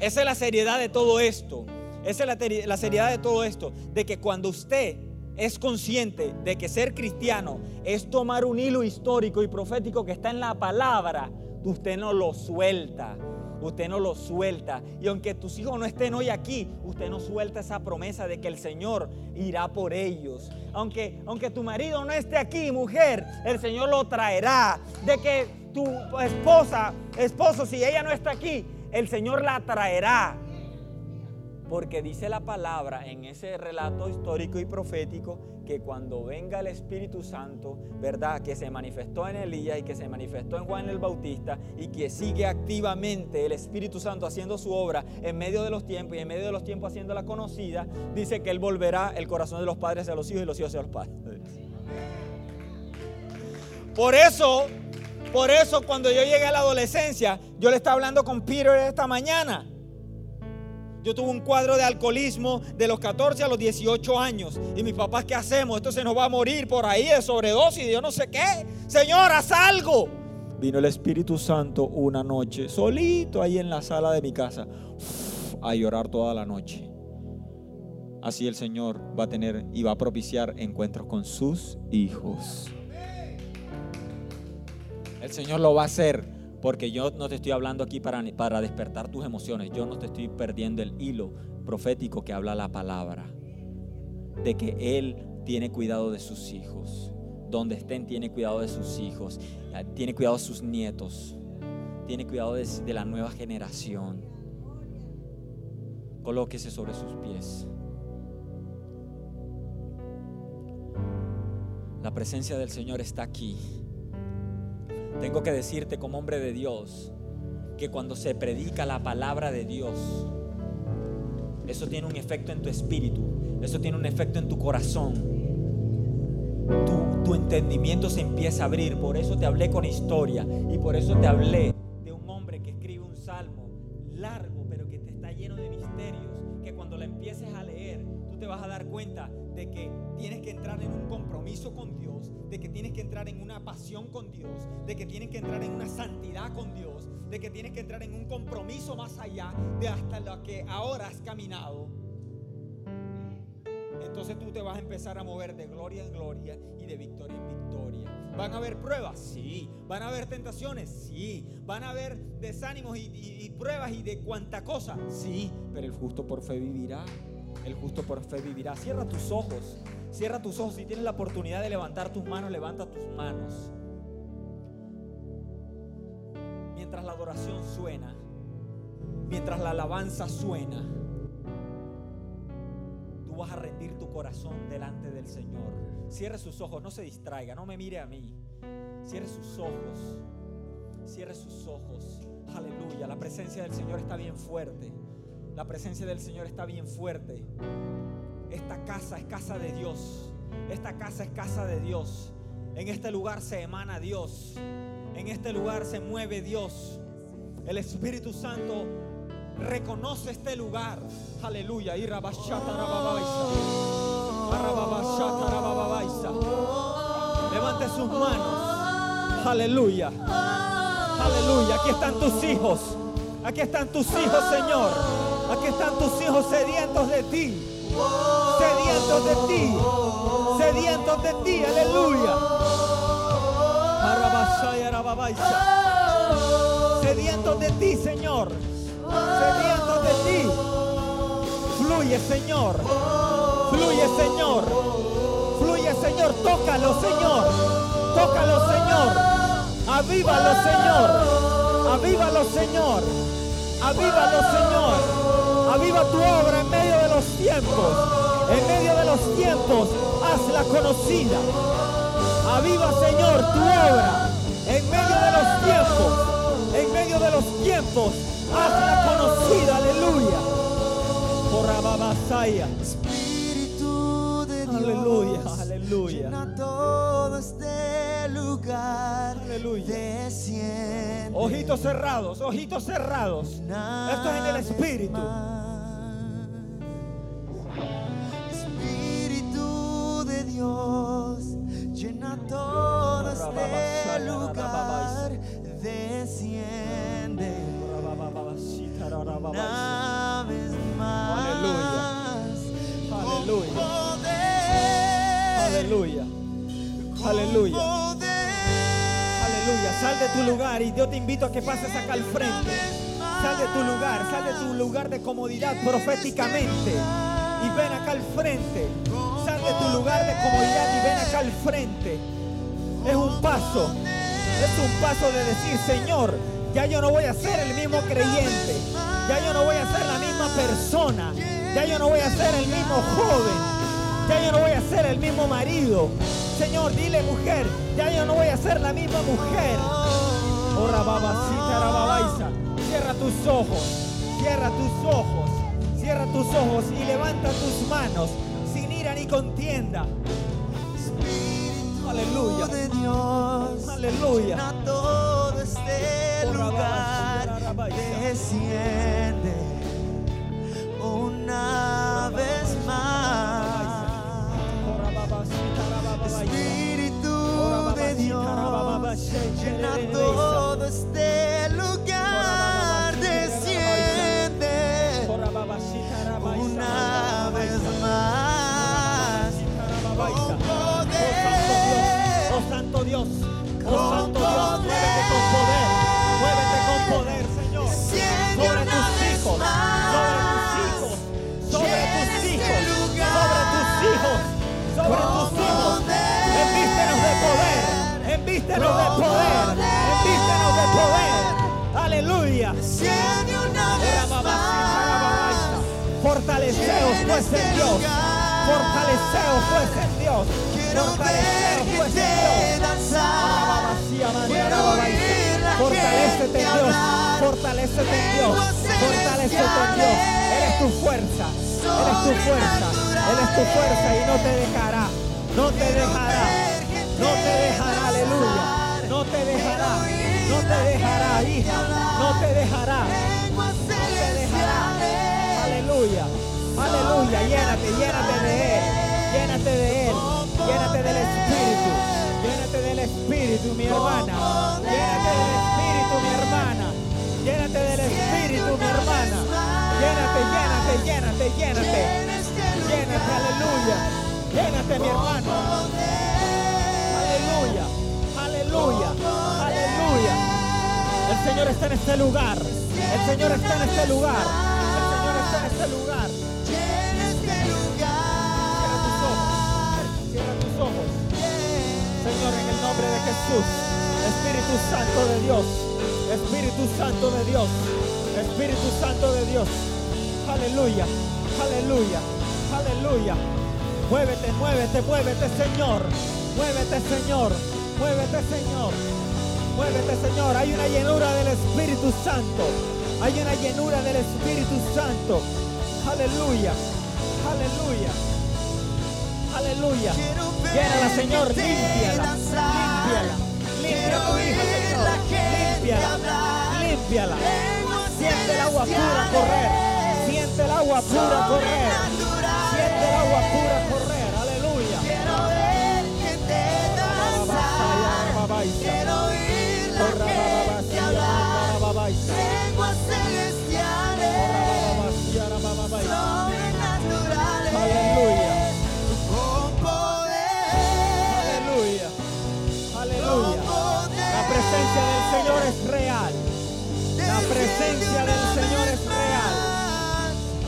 Esa es la seriedad de todo esto. Esa es la seriedad de todo esto. De que cuando usted es consciente de que ser cristiano es tomar un hilo histórico y profético que está en la palabra, usted no lo suelta. Usted no lo suelta. Y aunque tus hijos no estén hoy aquí, usted no suelta esa promesa de que el Señor irá por ellos. Aunque, aunque tu marido no esté aquí, mujer, el Señor lo traerá. De que tu esposa, esposo, si ella no está aquí, el Señor la traerá. Porque dice la palabra en ese relato histórico y profético que cuando venga el Espíritu Santo, ¿verdad? Que se manifestó en Elías y que se manifestó en Juan el Bautista y que sigue activamente el Espíritu Santo haciendo su obra en medio de los tiempos y en medio de los tiempos haciéndola conocida, dice que Él volverá el corazón de los padres a los hijos y los hijos a los padres. Por eso, por eso cuando yo llegué a la adolescencia, yo le estaba hablando con Peter esta mañana. Yo tuve un cuadro de alcoholismo de los 14 a los 18 años. Y mis papás, ¿qué hacemos? Esto se nos va a morir por ahí de sobredosis, yo no sé qué. Señor, haz algo. Vino el Espíritu Santo una noche, solito ahí en la sala de mi casa, a llorar toda la noche. Así el Señor va a tener y va a propiciar encuentros con sus hijos. El Señor lo va a hacer porque yo no te estoy hablando aquí para, para despertar tus emociones. Yo no te estoy perdiendo el hilo profético que habla la palabra. De que Él tiene cuidado de sus hijos. Donde estén, tiene cuidado de sus hijos. Tiene cuidado de sus nietos. Tiene cuidado de, de la nueva generación. Colóquese sobre sus pies. La presencia del Señor está aquí. Tengo que decirte como hombre de Dios que cuando se predica la palabra de Dios, eso tiene un efecto en tu espíritu, eso tiene un efecto en tu corazón. Tu, entendimiento se empieza a abrir, por eso te hablé con historia y por eso te hablé de un hombre que escribe un salmo largo, pero que te está lleno de misterios, que cuando la empieces a leer, tú te vas a dar cuenta de que tienes que entrar en un compromiso con Dios, de que tienes que entrar en una pasión con Dios, de que tienes que entrar en una santidad con Dios, de que tienes que entrar en un compromiso más allá de hasta lo que ahora has caminado. Entonces tú te vas a empezar a mover de gloria en gloria y de victoria en victoria. ¿Van a haber pruebas? Sí. ¿Van a haber tentaciones? Sí. ¿Van a haber desánimos y, pruebas y de cuánta cosa? Sí. Pero el justo por fe vivirá. El justo por fe vivirá. Cierra tus ojos. Cierra tus ojos. Si tienes la oportunidad de levantar tus manos, levanta tus manos. Mientras la adoración suena, mientras la alabanza suena, tú vas a rendir tu corazón delante del Señor. Cierre sus ojos, no se distraiga, no me mire a mí. Cierre sus ojos. Cierre sus ojos. Aleluya, la presencia del Señor está bien fuerte. La presencia del Señor está bien fuerte. Esta casa es casa de Dios. Esta casa es casa de Dios. En este lugar se emana Dios. En este lugar se mueve Dios. El Espíritu Santo reconoce este lugar. Aleluya. Levante sus manos. Aleluya. Aleluya. Aquí están tus hijos. Aquí están tus hijos, Señor. Aquí están tus hijos sedientos de ti. Sedientos de ti. Sedientos de ti. Aleluya. Sedientos de ti, Señor. Sedientos de ti. Fluye, Señor. Fluye, Señor. Fluye, Señor. Tócalo, Señor. Tócalo, Señor. Avívalo, Señor. Avívalo, Señor. Avívalo, Señor. Aviva tu obra en medio de los tiempos. En medio de los tiempos, hazla conocida. Aviva, Señor, tu obra. En medio de los tiempos. En medio de los tiempos, hazla conocida. Aleluya. Por Ababasaya. Espíritu de Dios, Aleluya, aleluya. llena todo este lugar, Aleluya. desciende. Ojitos cerrados, ojitos cerrados. Esto es en el Espíritu. Dios, llena todo este lugar, desciende una vez más. Aleluya. Aleluya. Aleluya. Aleluya. Sal de tu lugar y yo te invito a que pases acá al frente. Sal de tu lugar, sal de tu lugar de comodidad proféticamente ven acá al frente. Sal de tu lugar de comodidad y ven acá al frente. Es un paso, es un paso de decir, Señor, ya yo no voy a ser el mismo creyente, ya yo no voy a ser la misma persona, ya yo no voy a ser el mismo joven, ya yo no voy a ser el mismo marido. Señor, dile mujer, ya yo no voy a ser la misma mujer. Oh, rababasita, rababaisa. Cierra tus ojos, cierra tus ojos, cierra tus ojos y levanta tus manos sin ira ni contienda. Aleluya. de Dios, Aleluya. llena todo este lugar, desciende una presencia del Señor es real.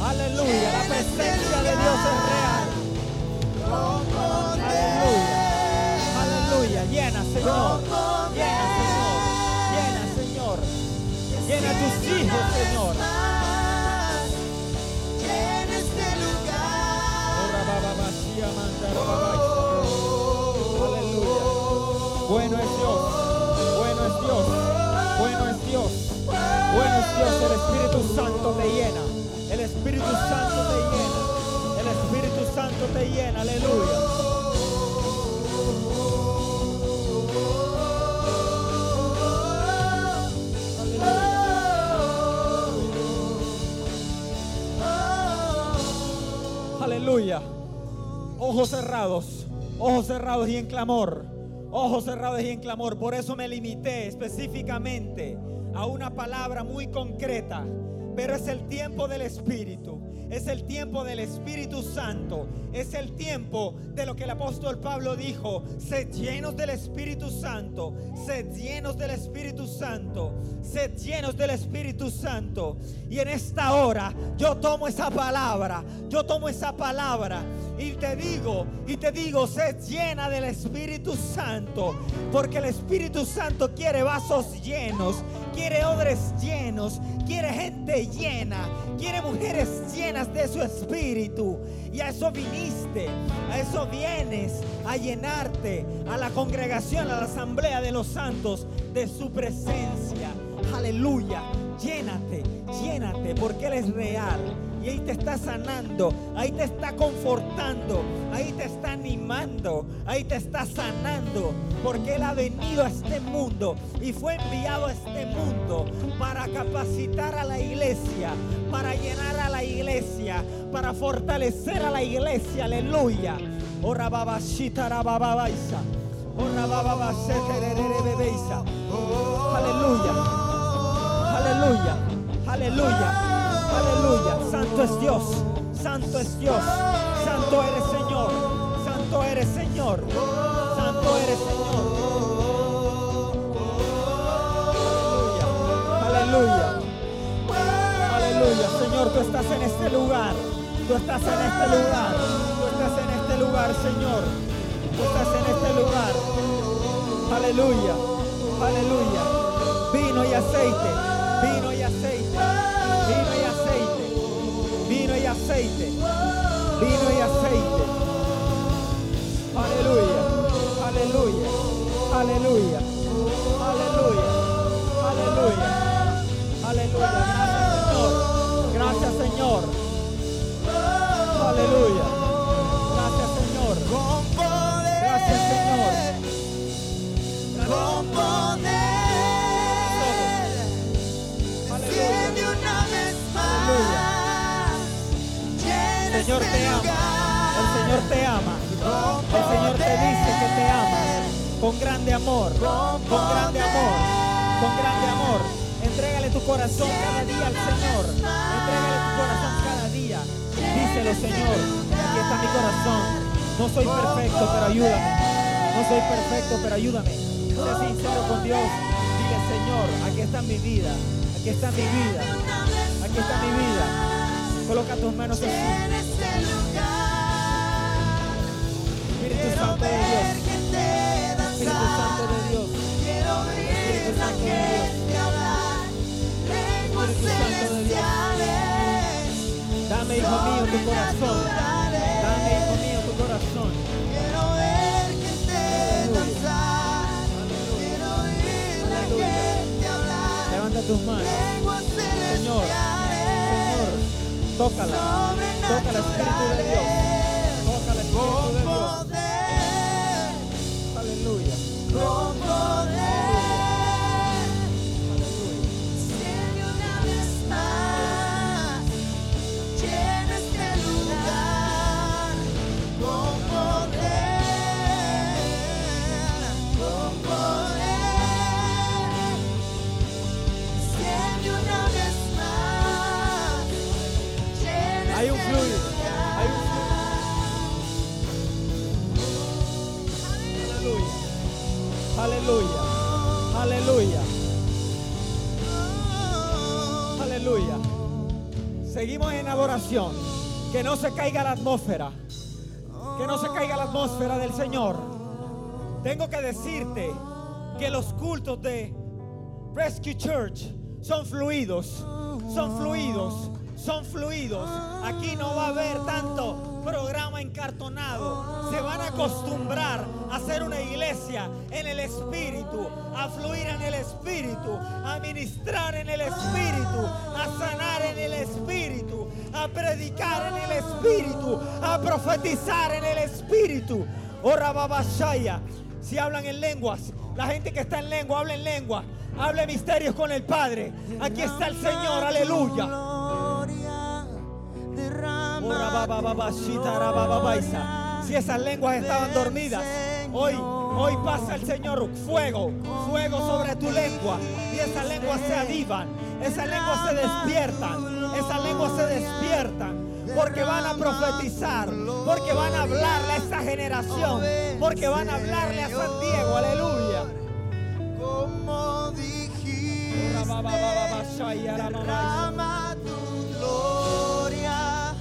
Aleluya, la presencia de Dios es real. Aleluya, aleluya. Llena, Señor. Llena, Señor. Llena, Señor. Llena a tus hijos, Señor. Este lugar. Aleluya. Bueno es El Espíritu Santo te llena. El Espíritu Santo te llena. El Espíritu Santo te llena. Aleluya. Aleluya. Ojos cerrados. Ojos cerrados y en clamor. Ojos cerrados y en clamor. Por eso me limité específicamente a una palabra muy concreta. Pero es el tiempo del Espíritu. Es el tiempo del Espíritu Santo. Es el tiempo de lo que el apóstol Pablo dijo. Sed llenos del Espíritu Santo. Sed llenos del Espíritu Santo. Sed llenos del Espíritu Santo. Y en esta hora yo tomo esa palabra. Yo tomo esa palabra. Y te digo, y te digo, sed llena del Espíritu Santo. Porque el Espíritu Santo quiere vasos llenos. Quiere odres llenos. Quiere gente llena. Quiere mujeres llenas de su espíritu. Y a eso viniste. A eso vienes. A llenarte. A la congregación, a la asamblea de los santos. De su presencia. Aleluya. Llénate. Llénate. Porque Él es real. Y ahí te está sanando, ahí te está confortando, ahí te está animando, ahí te está sanando. Porque Él ha venido a este mundo y fue enviado a este mundo para capacitar a la iglesia, para llenar a la iglesia, para fortalecer a la iglesia. Aleluya. Aleluya. Aleluya. Aleluya. Aleluya. Santo es Dios. Santo es Dios. Santo eres Señor. Santo eres Señor. Santo eres Señor. Aleluya. Aleluya. Aleluya. Señor, tú estás en este lugar. Tú estás en este lugar. Tú estás en este lugar, Señor. Tú estás en este lugar. Aleluya. Aleluya. Vino y aceite. Vino y aceite. Aleluya. Aleluya. Aleluya. Aleluya. Gracias, Señor. Gracias, Señor. Aleluya. Gracias, Señor. Con poder. Gracias, Señor. Con poder. Aleluya. Una vez más. Llena Señor este te ama. El Señor te ama. El Señor te dice que te ama. Con grande amor. Con grande amor. Con grande amor. Entrégale tu corazón cada día al Señor. Entrégale tu corazón cada día. Díselo, Señor. Aquí está mi corazón. No soy perfecto, pero ayúdame. No soy perfecto, pero ayúdame. Sé sincero con Dios. Dile, Señor, aquí está mi vida. Aquí está mi vida. Aquí está mi vida. Coloca tus manos. En este lugar. Espíritu Santo de Dios. Dame, hijo mío, tu corazón. Dame, hijo mío, tu corazón. Quiero ver gente danzar. Quiero oír la gente hablar. Levanta tus manos. Señor, Señor, celestiales. tócala. Toca el Espíritu de Dios. Toca el Espíritu de Dios. poder. Aleluya. Seguimos en adoración. Que no se caiga la atmósfera. Que no se caiga la atmósfera del Señor. Tengo que decirte que los cultos de Rescue Church son fluidos. Son fluidos. Son fluidos. Aquí no va a haber tanto programa encartonado. Se van a acostumbrar a ser una iglesia en el Espíritu, a fluir en el Espíritu, a ministrar en el Espíritu, a predicar en el Espíritu, a profetizar en el Espíritu. Ora babashaya. Si hablan en lenguas, la gente que está en lengua, habla en lengua. Hable misterios con el Padre. Aquí está el Señor, aleluya. Ora baba baba shita ra baba baisa. Si esas lenguas estaban dormidas, hoy, hoy pasa el Señor fuego, fuego sobre tu lengua. Y esas lenguas se avivan, esas lenguas se despiertan, esas lenguas se despiertan. Porque van a profetizar, porque van a hablarle a esta generación, porque van a hablarle a San Diego, aleluya. como dijiste. Derrama tu gloria,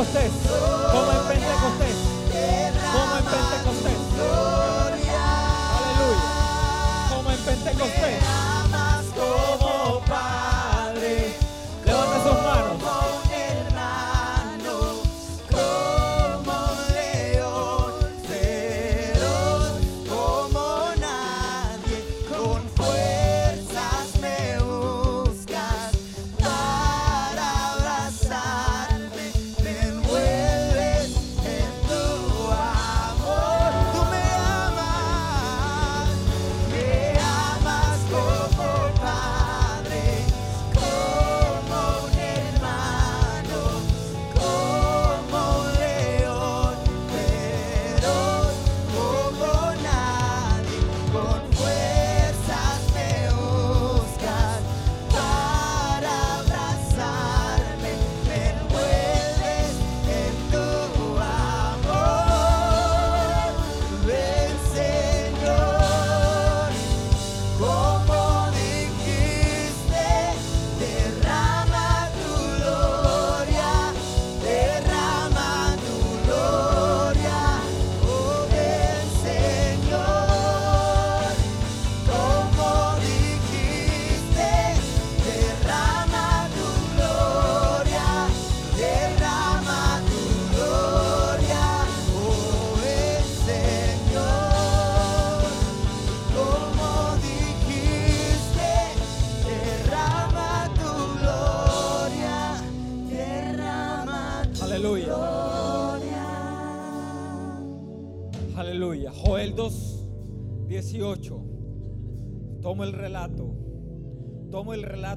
Pentecostés.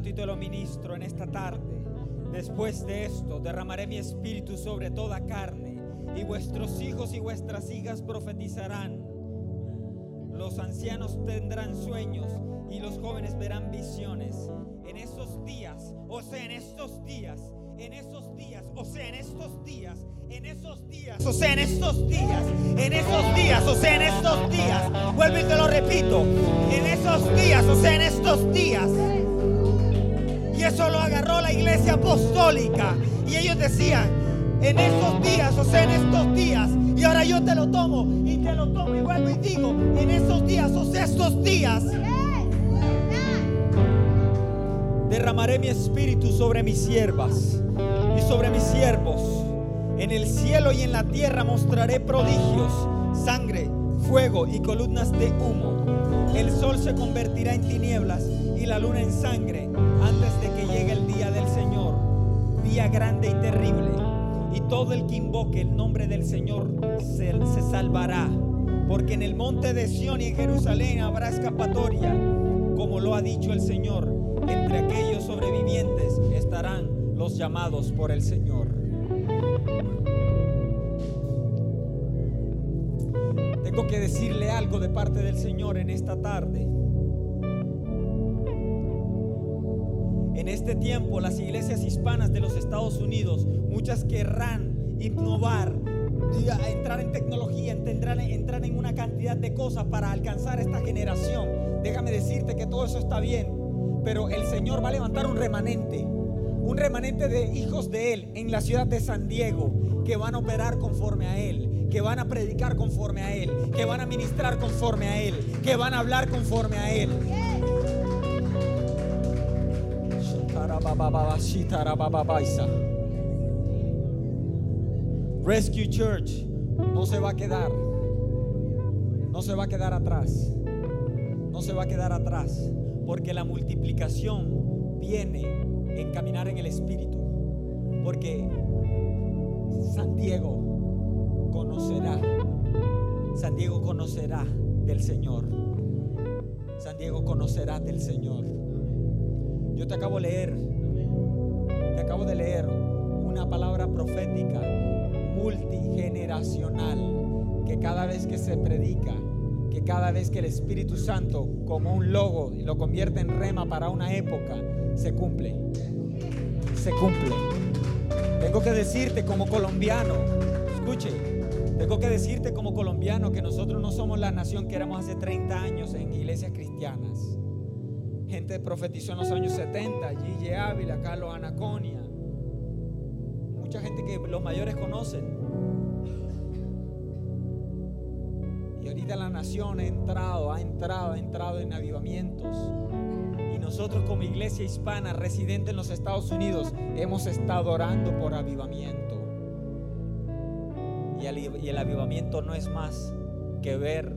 Y te lo ministro en esta tarde. Después de esto derramaré mi espíritu sobre toda carne y vuestros hijos y vuestras hijas profetizarán. Los ancianos tendrán sueños y los jóvenes verán visiones. En esos días, o sea, en estos días, en esos días, o sea, en estos días, en esos días, o sea, en estos días, en esos días, o sea, en estos días. Vuelvo y te lo repito. En esos días, o sea, en estos días. Eso lo agarró la iglesia apostólica. Y ellos decían, en esos días, o sea, en estos días, y ahora yo te lo tomo, y te lo tomo y vuelvo y digo, en esos días, o sea, estos días, derramaré mi espíritu sobre mis siervas y sobre mis siervos. En el cielo y en la tierra mostraré prodigios, sangre, fuego y columnas de humo. El sol se convertirá en tinieblas y la luna en sangre antes de que llegue el día del Señor, día grande y terrible. Y todo el que invoque el nombre del Señor se, salvará, porque en el monte de Sión y en Jerusalén habrá escapatoria, como lo ha dicho el Señor. Entre aquellos sobrevivientes estarán los llamados por el Señor. Tengo que decirle algo de parte del Señor en esta tarde. En este tiempo las iglesias hispanas de los Estados Unidos, muchas querrán innovar, entrar en tecnología, entrar, entrar en una cantidad de cosas para alcanzar esta generación. Déjame decirte que todo eso está bien, pero el Señor va a levantar un remanente, un remanente de hijos de Él en la ciudad de San Diego que van a operar conforme a Él, que van a predicar conforme a Él, que van a ministrar conforme a Él, que van a hablar conforme a Él. Rescue Church no se va a quedar, no se va a quedar atrás, no se va a quedar atrás, porque la multiplicación viene en caminar en el Espíritu, porque San Diego conocerá, San Diego conocerá del Señor, San Diego conocerá del Señor. Yo te acabo de leer, te acabo de leer una palabra profética multigeneracional que cada vez que se predica, que cada vez que el Espíritu Santo como un logo lo convierte en rema para una época, se cumple. Se cumple. Tengo que decirte como colombiano, escuche, tengo que decirte como colombiano que nosotros no somos la nación que éramos hace 30 años en iglesias cristianas. Gente profetizó en los años 70, Gigi Ávila, Carlos Anaconia. Mucha gente que los mayores conocen. Y ahorita la nación ha entrado, ha entrado, ha entrado en avivamientos. Y nosotros como iglesia hispana residente en los Estados Unidos hemos estado orando por avivamiento. Y el, avivamiento no es más que ver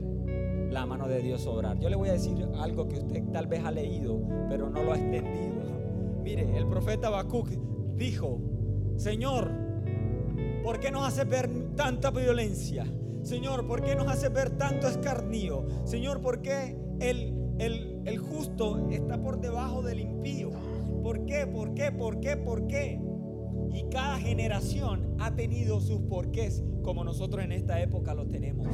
la mano de Dios obrar. Yo le voy a decir algo que usted tal vez ha leído, pero no lo ha entendido. Mire, el profeta Habacuc dijo, Señor, ¿por qué nos hace ver tanta violencia? Señor, ¿por qué nos hace ver tanto escarnio? Señor, ¿por qué el, el, el justo está por debajo del impío? ¿Por qué? ¿Por qué? ¿Por qué? ¿Por qué? Y cada generación ha tenido sus porqués como nosotros en esta época lo tenemos.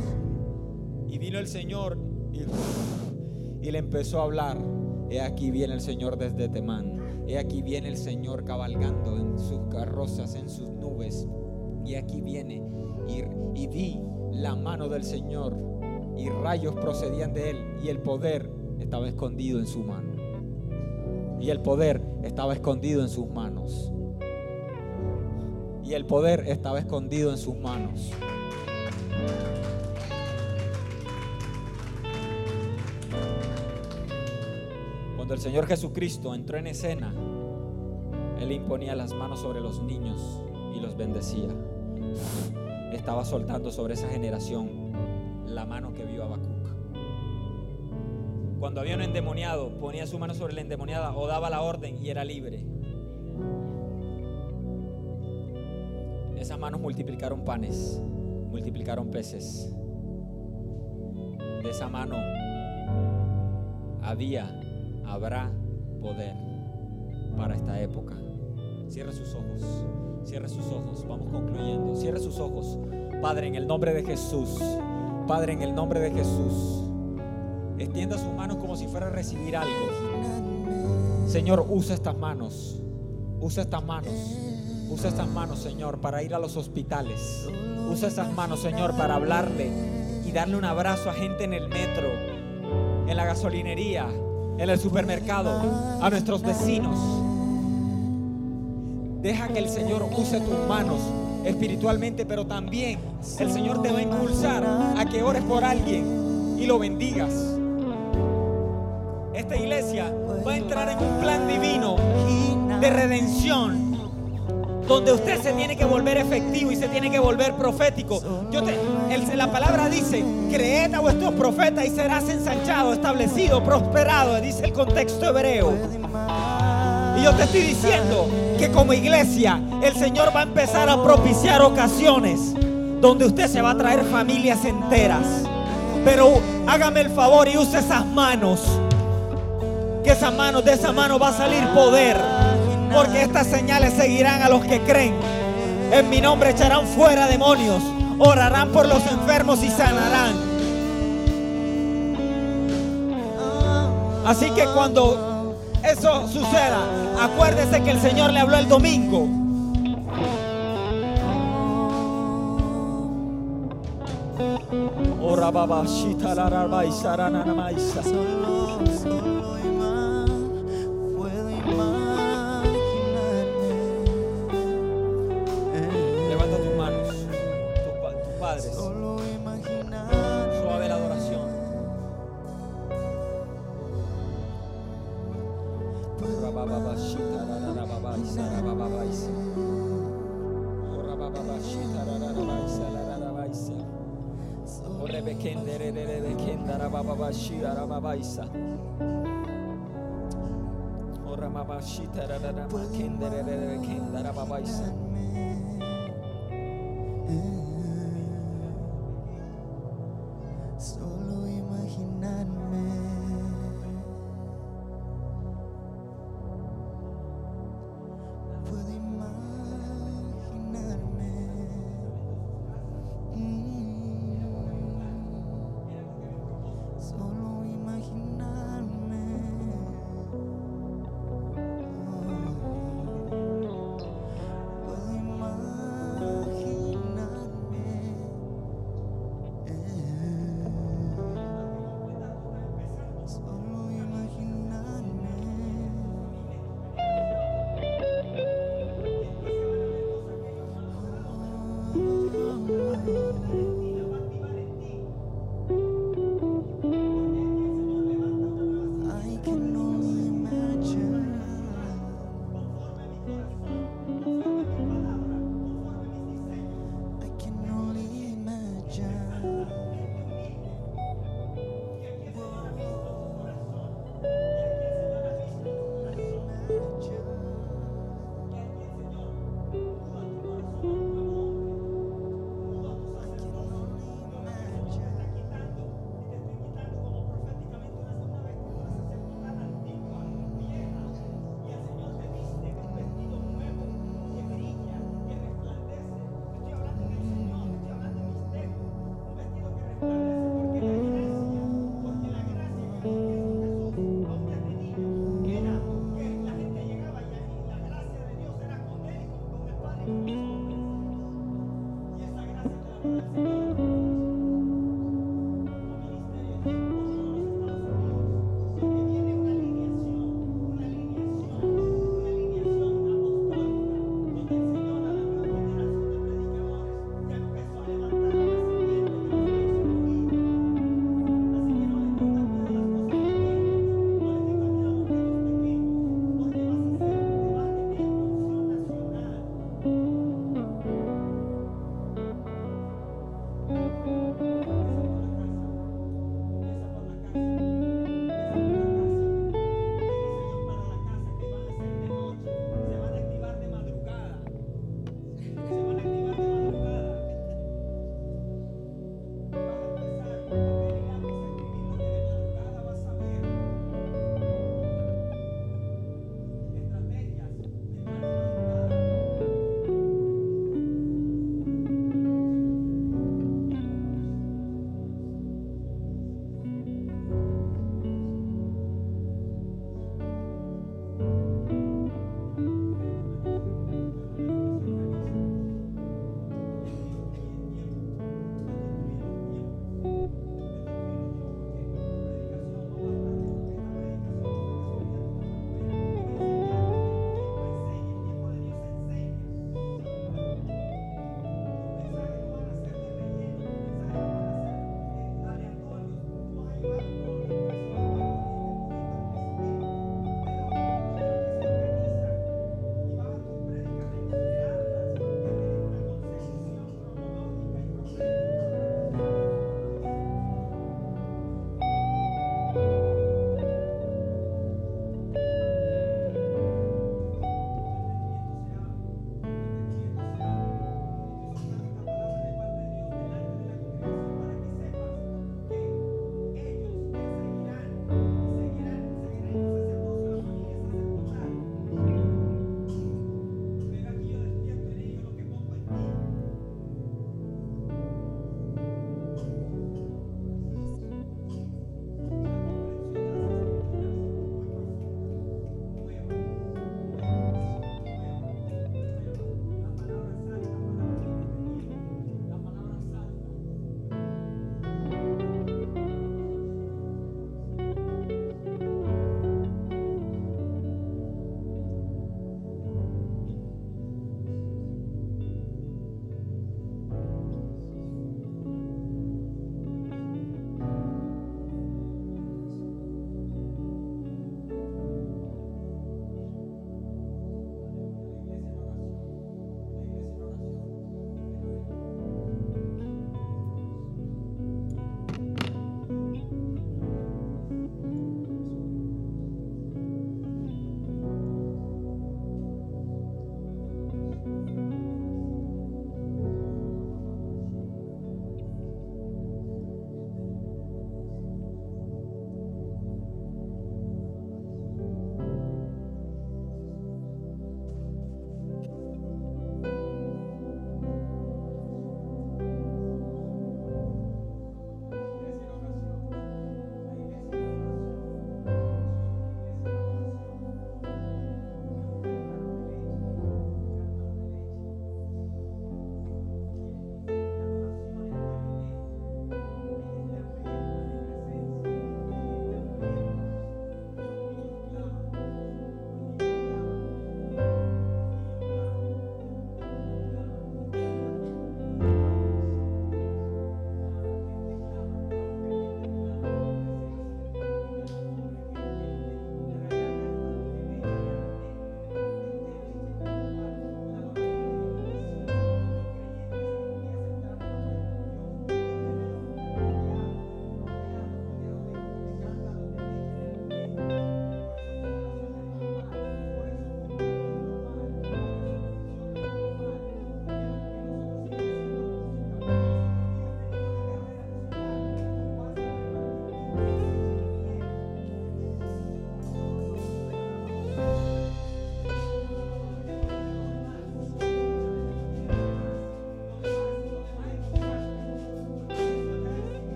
Y vino el Señor y, y, le empezó a hablar. He aquí viene el Señor desde Temán. He aquí viene el Señor cabalgando en sus carrozas, en sus nubes. Y aquí viene. Y, y vi la mano del Señor. Y rayos procedían de él. Y el poder estaba escondido en su mano. Y el poder estaba escondido en sus manos. Y el poder estaba escondido en sus manos. Cuando el Señor Jesucristo entró en escena, Él imponía las manos sobre los niños y los bendecía. Estaba soltando sobre esa generación la mano que vio Habacuc. Cuando había un endemoniado, ponía su mano sobre la endemoniada o daba la orden y era libre. Esas manos multiplicaron panes, multiplicaron peces. De esa mano había habrá poder para esta época. Cierre sus ojos, cierre sus ojos, vamos concluyendo. Cierre sus ojos, Padre, en el nombre de Jesús. Padre, en el nombre de Jesús. Extienda sus manos como si fuera a recibir algo. Señor, usa estas manos. Usa estas manos. Usa estas manos, Señor, para ir a los hospitales. Usa estas manos, Señor, para hablarle y darle un abrazo a gente en el metro, en la gasolinería, en el supermercado, a nuestros vecinos. Deja que el Señor use tus manos espiritualmente, pero también el Señor te va a impulsar a que ores por alguien y lo bendigas. Esta iglesia va a entrar en un plan divino de redención donde usted se tiene que volver efectivo y se tiene que volver profético. Yo te- el- la palabra dice, creed a vuestros profetas y serás ensanchado, establecido, prosperado, dice el contexto hebreo. Y yo te estoy diciendo que como iglesia el Señor va a empezar a propiciar ocasiones donde usted se va a traer familias enteras. Pero hágame el favor y use esas manos. Que esas manos, de esa mano va a salir poder. Porque estas señales seguirán a los que creen. En mi nombre echarán fuera demonios. Orarán por los enfermos y sanarán. Así que cuando eso suceda, acuérdese que el Señor le habló el domingo. Ora baba shita la ra ba Ora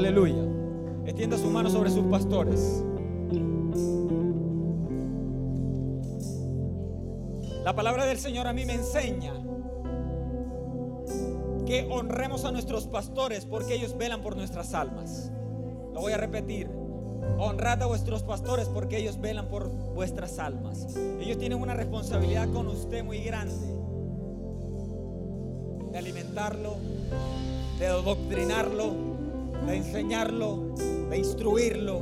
Aleluya. Extienda su mano sobre sus pastores. La palabra del Señor a mí me enseña que honremos a nuestros pastores porque ellos velan por nuestras almas. Lo voy a repetir. Honrad a vuestros pastores porque ellos velan por vuestras almas. Ellos tienen una responsabilidad con usted muy grande. De alimentarlo, de adoctrinarlo, de enseñarlo, de instruirlo.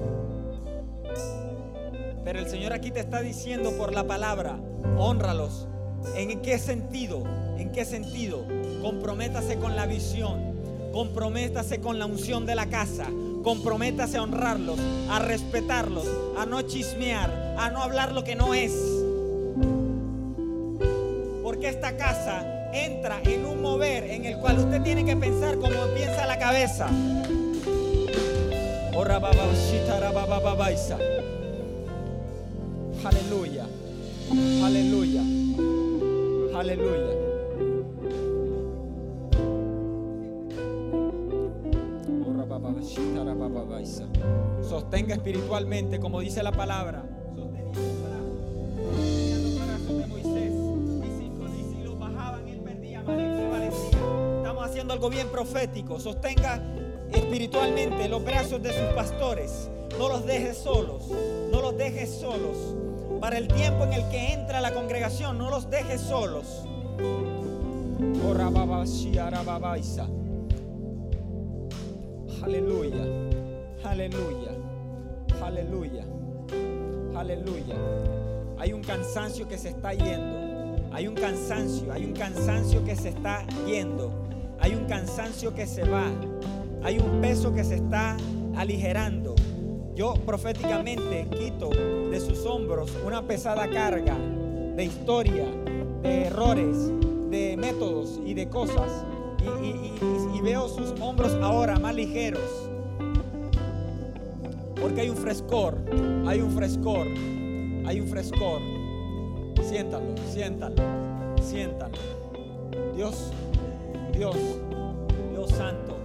Pero el Señor aquí te está diciendo por la palabra, honralos. ¿En qué sentido? ¿En qué sentido? Comprométase con la visión. Comprométase con la unción de la casa. Comprométase a honrarlos, a respetarlos, a no chismear, a no hablar lo que no es. Porque esta casa entra en un mover en el cual usted tiene que pensar como piensa la cabeza. Aleluya. Aleluya. Aleluya. Sostenga espiritualmente, como dice la palabra. Estamos haciendo algo bien profético. Sostenga espiritualmente los brazos de sus pastores. No los dejes solos. No los dejes solos. Para el tiempo en el que entra la congregación, no los dejes solos. Aleluya. Aleluya. Aleluya. Aleluya. Hay un cansancio que se está yendo. Hay un cansancio, hay un cansancio que se está yendo. Hay un cansancio que se va. Hay un peso que se está aligerando. Yo proféticamente quito de sus hombros una pesada carga de historia, de errores, de métodos y de cosas. Y, veo sus hombros ahora más ligeros. Porque hay un frescor, hay un frescor, hay un frescor. Siéntalo, siéntalo, siéntalo. Dios, Dios, Dios santo.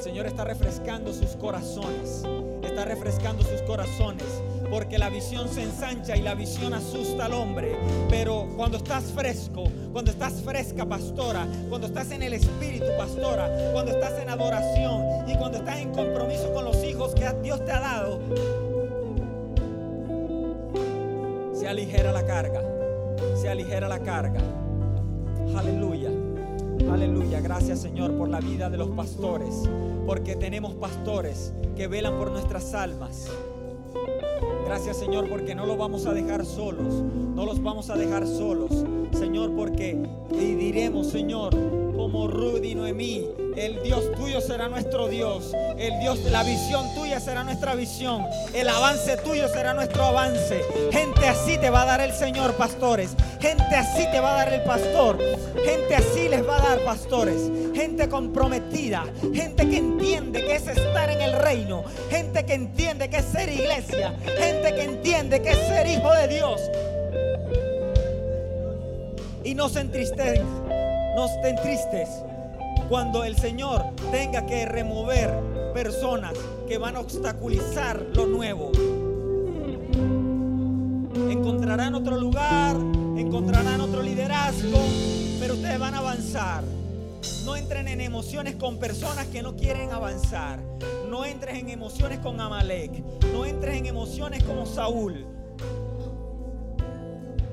El Señor está refrescando sus corazones. Está refrescando sus corazones. Porque la visión se ensancha y la visión asusta al hombre. Pero cuando estás fresco, cuando estás fresca, pastora, cuando estás en el espíritu, pastora, cuando estás en adoración y cuando estás en compromiso con los hijos que Dios te ha dado, se aligera la carga. Se aligera la carga. Aleluya. Aleluya. Gracias Señor por la vida de los pastores. Porque tenemos pastores que velan por nuestras almas. Gracias Señor porque no los vamos a dejar solos. No los vamos a dejar solos. Señor porque diremos Señor como Rudy Noemí. El Dios tuyo será nuestro Dios. El Dios, la visión tuya será nuestra visión. El avance tuyo será nuestro avance. Gente así te va a dar el Señor, pastores. Gente así te va a dar el pastor. Gente así les va a dar pastores. Gente comprometida. Gente que entiende que es estar en el reino. Gente que entiende que es ser iglesia. Gente que entiende que es ser hijo de Dios. Y no se entristecen, no estén tristes cuando el Señor tenga que remover personas que van a obstaculizar lo nuevo. Encontrarán otro lugar, encontrarán otro liderazgo, pero ustedes van a avanzar. No entren en emociones con personas que no quieren avanzar. No entres en emociones con Amalek. No entres en emociones como Saúl.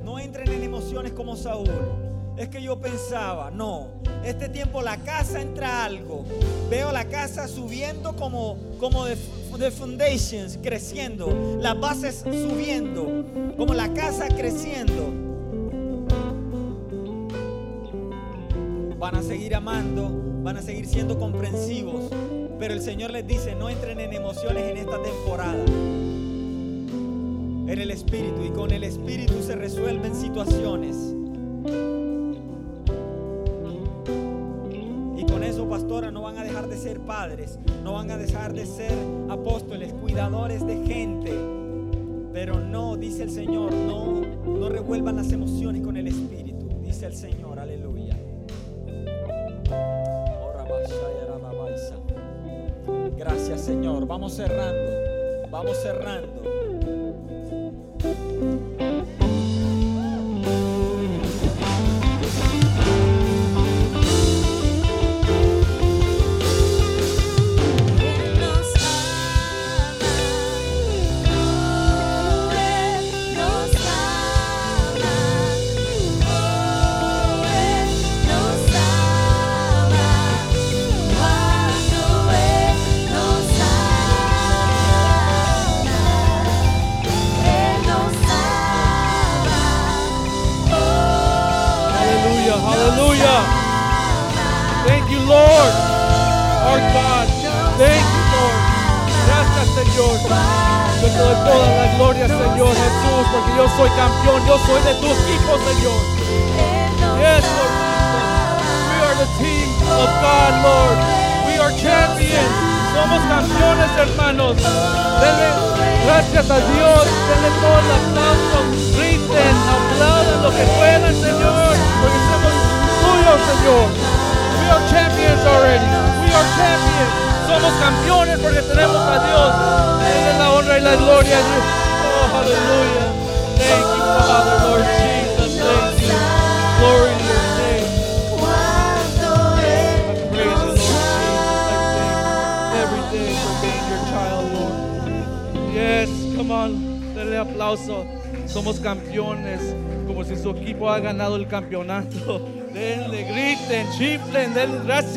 No entren en emociones como Saúl. Es que yo pensaba, no, este tiempo la casa entra algo. Veo la casa subiendo como, como de, de foundations, creciendo. Las bases subiendo, como la casa creciendo. Van a seguir amando, van a seguir siendo comprensivos. Pero el Señor les dice, no entren en emociones en esta temporada en el Espíritu y con el Espíritu se resuelven situaciones. Padres, no van a dejar de ser apóstoles, cuidadores de gente. Pero no, dice el Señor, no, no revuelvan las emociones con el Espíritu, dice el Señor, aleluya. Gracias, Señor. Vamos cerrando. Vamos cerrando.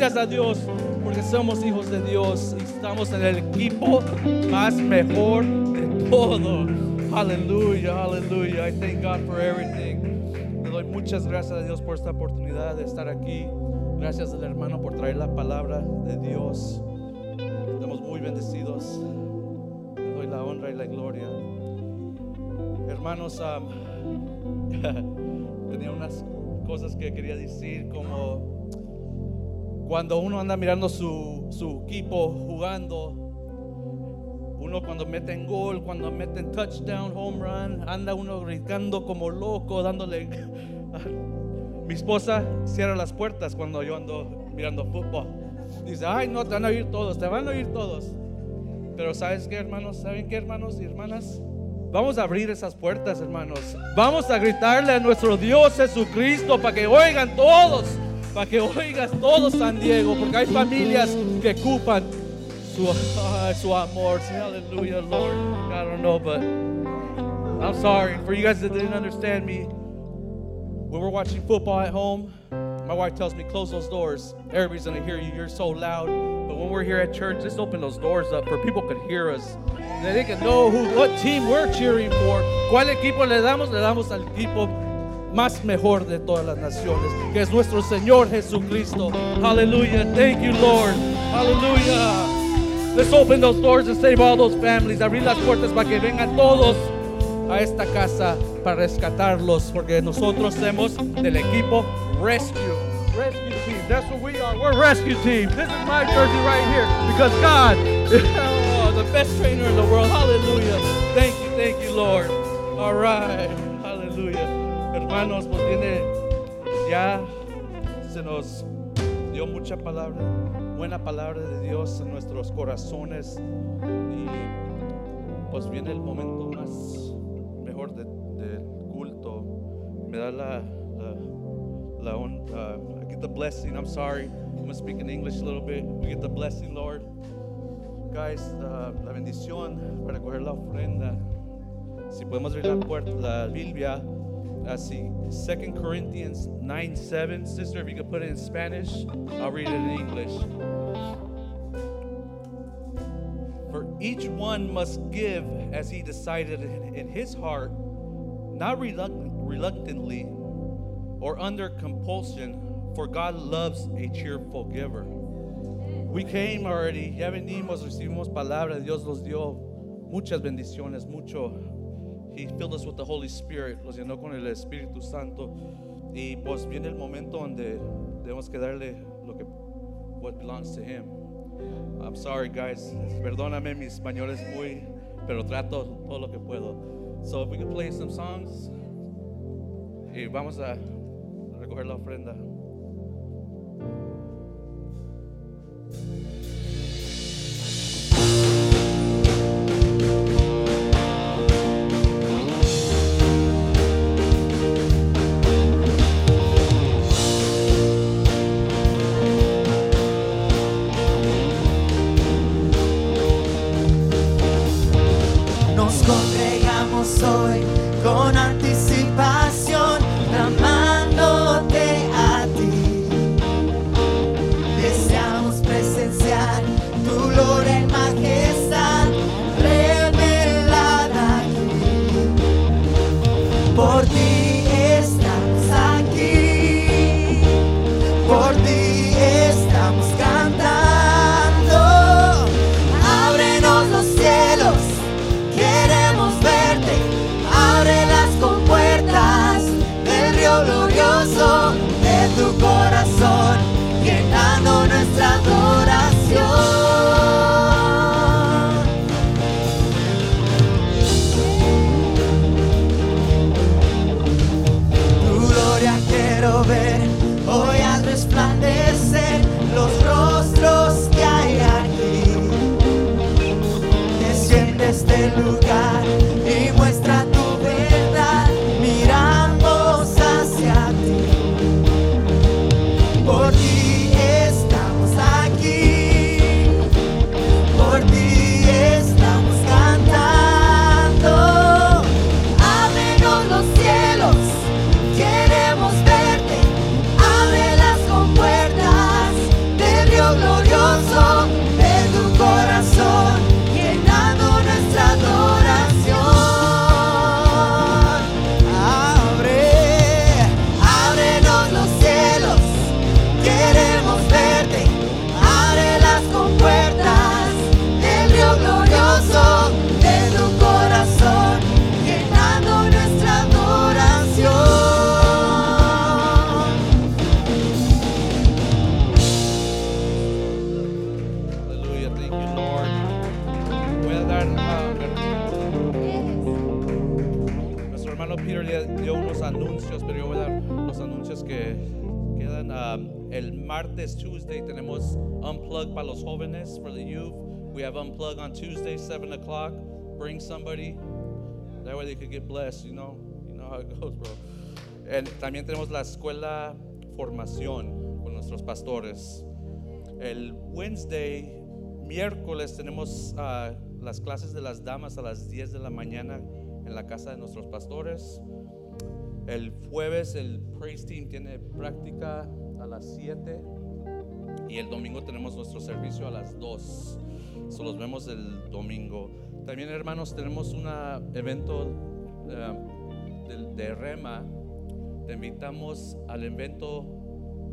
Gracias a Dios, porque somos hijos de Dios y estamos en el equipo más mejor de todo. Aleluya, aleluya. I thank God for everything. Le doy muchas gracias a Dios por esta oportunidad de estar aquí. Gracias al hermano por traer la palabra de Dios. Estamos muy bendecidos. Le doy la honra y la gloria. Hermanos, am, (laughs) tenía unas cosas que quería decir como cuando uno anda mirando su, su equipo jugando, uno cuando mete en gol, cuando mete en touchdown, home run, anda uno gritando como loco, dándole... (laughs) Mi esposa cierra las puertas cuando yo ando mirando fútbol. Dice, ay, no, te van a oír todos, te van a oír todos. Pero ¿sabes qué, hermanos? ¿Saben qué, hermanos y hermanas? Vamos a abrir esas puertas, hermanos. Vamos a gritarle a nuestro Dios Jesucristo para que oigan todos, para que oigas todos San Diego, porque hay familias que ocupan su, (laughs) su amor. Hallelujah, Lord. I don't know, but I'm sorry for you guys that didn't understand me. When we're watching football at home, my wife tells me, close those doors. Everybody's gonna hear you. You're so loud. But when we're here at church, just open those doors up for people can hear us. They can know who, what team we're cheering for. ¿Cuál equipo le damos? Le damos al equipo más mejor de todas las naciones, que es nuestro Señor Jesucristo. Hallelujah. Thank you, Lord. Hallelujah. Let's open those doors and save all those families. Abrir las puertas para que vengan todos a esta casa para rescatarlos, porque nosotros somos del equipo Rescue. Rescue team. That's what we are. We're rescue team. This is my jersey right here because God (laughs) is the best trainer in the world. Hallelujah. Thank you, thank you, Lord. All right. Hallelujah. Hermanos, pues viene ya se nos dio mucha palabra, buena palabra de Dios en nuestros corazones y pues viene el momento más mejor de- del culto. Me da la, la, la uh, I get the blessing. I'm sorry. I'm to speak in English a little bit. We get the blessing, Lord. Guys, uh, la bendición para coger la ofrenda. Si podemos abrir la puerta, la Biblia, así, 2 Corinthians 9 7. Sister, if you could put it in Spanish, I'll read it in English. For each one must give as he decided in, in his heart, not reluct- reluctantly or under compulsion, for God loves a cheerful giver. We came already, ya venimos, recibimos palabra, Dios nos dio muchas bendiciones, mucho. He filled us with the Holy Spirit, los llenó con el Espíritu Santo. Y pues viene el momento donde debemos que darle lo que what belongs to Him. I'm sorry, guys. Perdóname, mi español es muy, pero trato todo lo que puedo. So if we could play some songs, y vamos a recoger la ofrenda. soy con anticipación. Los jóvenes, for the youth. We have Unplug on Tuesday, 7 o'clock. Bring somebody. That way they could get blessed, you know. You know how it (laughs) goes, bro. And también tenemos la escuela formación con nuestros pastores. El Wednesday, miércoles, tenemos ah, las clases de las damas a las 10 de la mañana en la casa de nuestros pastores. El jueves, el praise team tiene práctica a las 7. Y el domingo tenemos nuestro servicio a las 2. So los vemos el domingo. También, hermanos, tenemos un evento eh, de, de Rema. Te invitamos al evento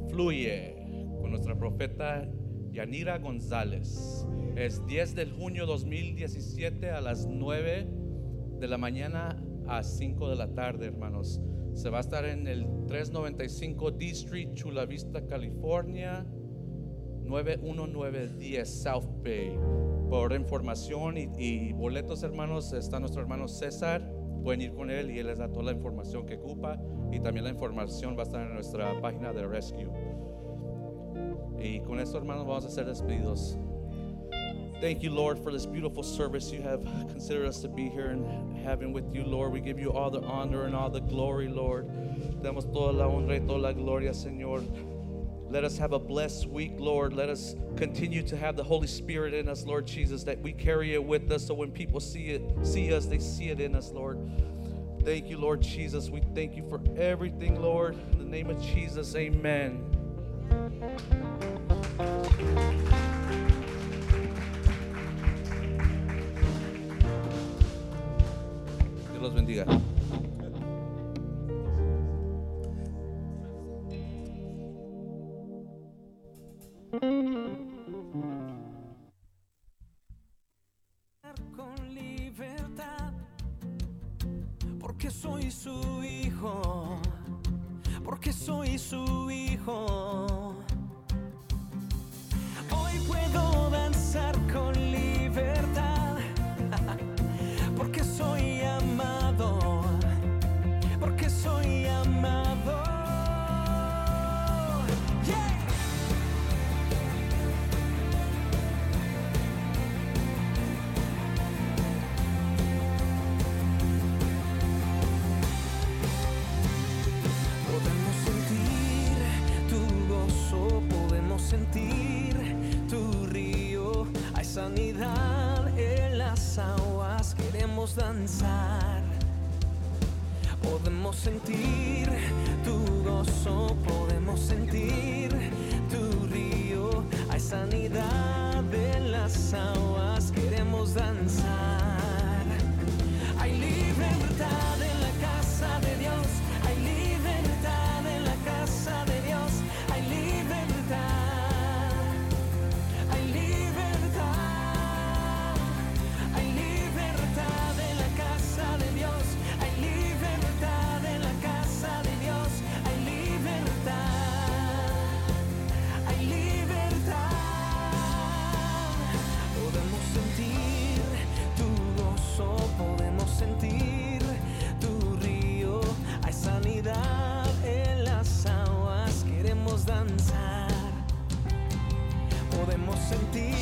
Fluye con nuestra profeta Yanira González. Es 10 de junio 2017 a las 9 de la mañana a 5 de la tarde, hermanos. Se va a estar en el 395 D Street, Chula Vista, California. 91910 South Bay. Por información y, y boletos, hermanos, está nuestro hermano César. Pueden ir con él y él les da toda la información que ocupa. Y también la información va a estar en nuestra página de Rescue. Y con esto, hermanos, vamos a ser despedidos. Thank you, Lord, for this beautiful service you have considered us to be here and having with you, Lord. We give you all the honor and all the glory, Lord. Damos toda la honra y toda la gloria, Señor. Let us have a blessed week, Lord. Let us continue to have the Holy Spirit in us, Lord Jesus, that we carry it with us so when people see it, see us, they see it in us, Lord. Thank you, Lord Jesus. We thank you for everything, Lord. In the name of Jesus, amen. Dios los bendiga. Con libertad, porque soy su hijo, porque soy su hijo. Hoy puedo danzar con libertad, Hay sanidad en las aguas, queremos danzar. Podemos sentir tu gozo, podemos sentir tu río. Hay sanidad en las aguas, sentir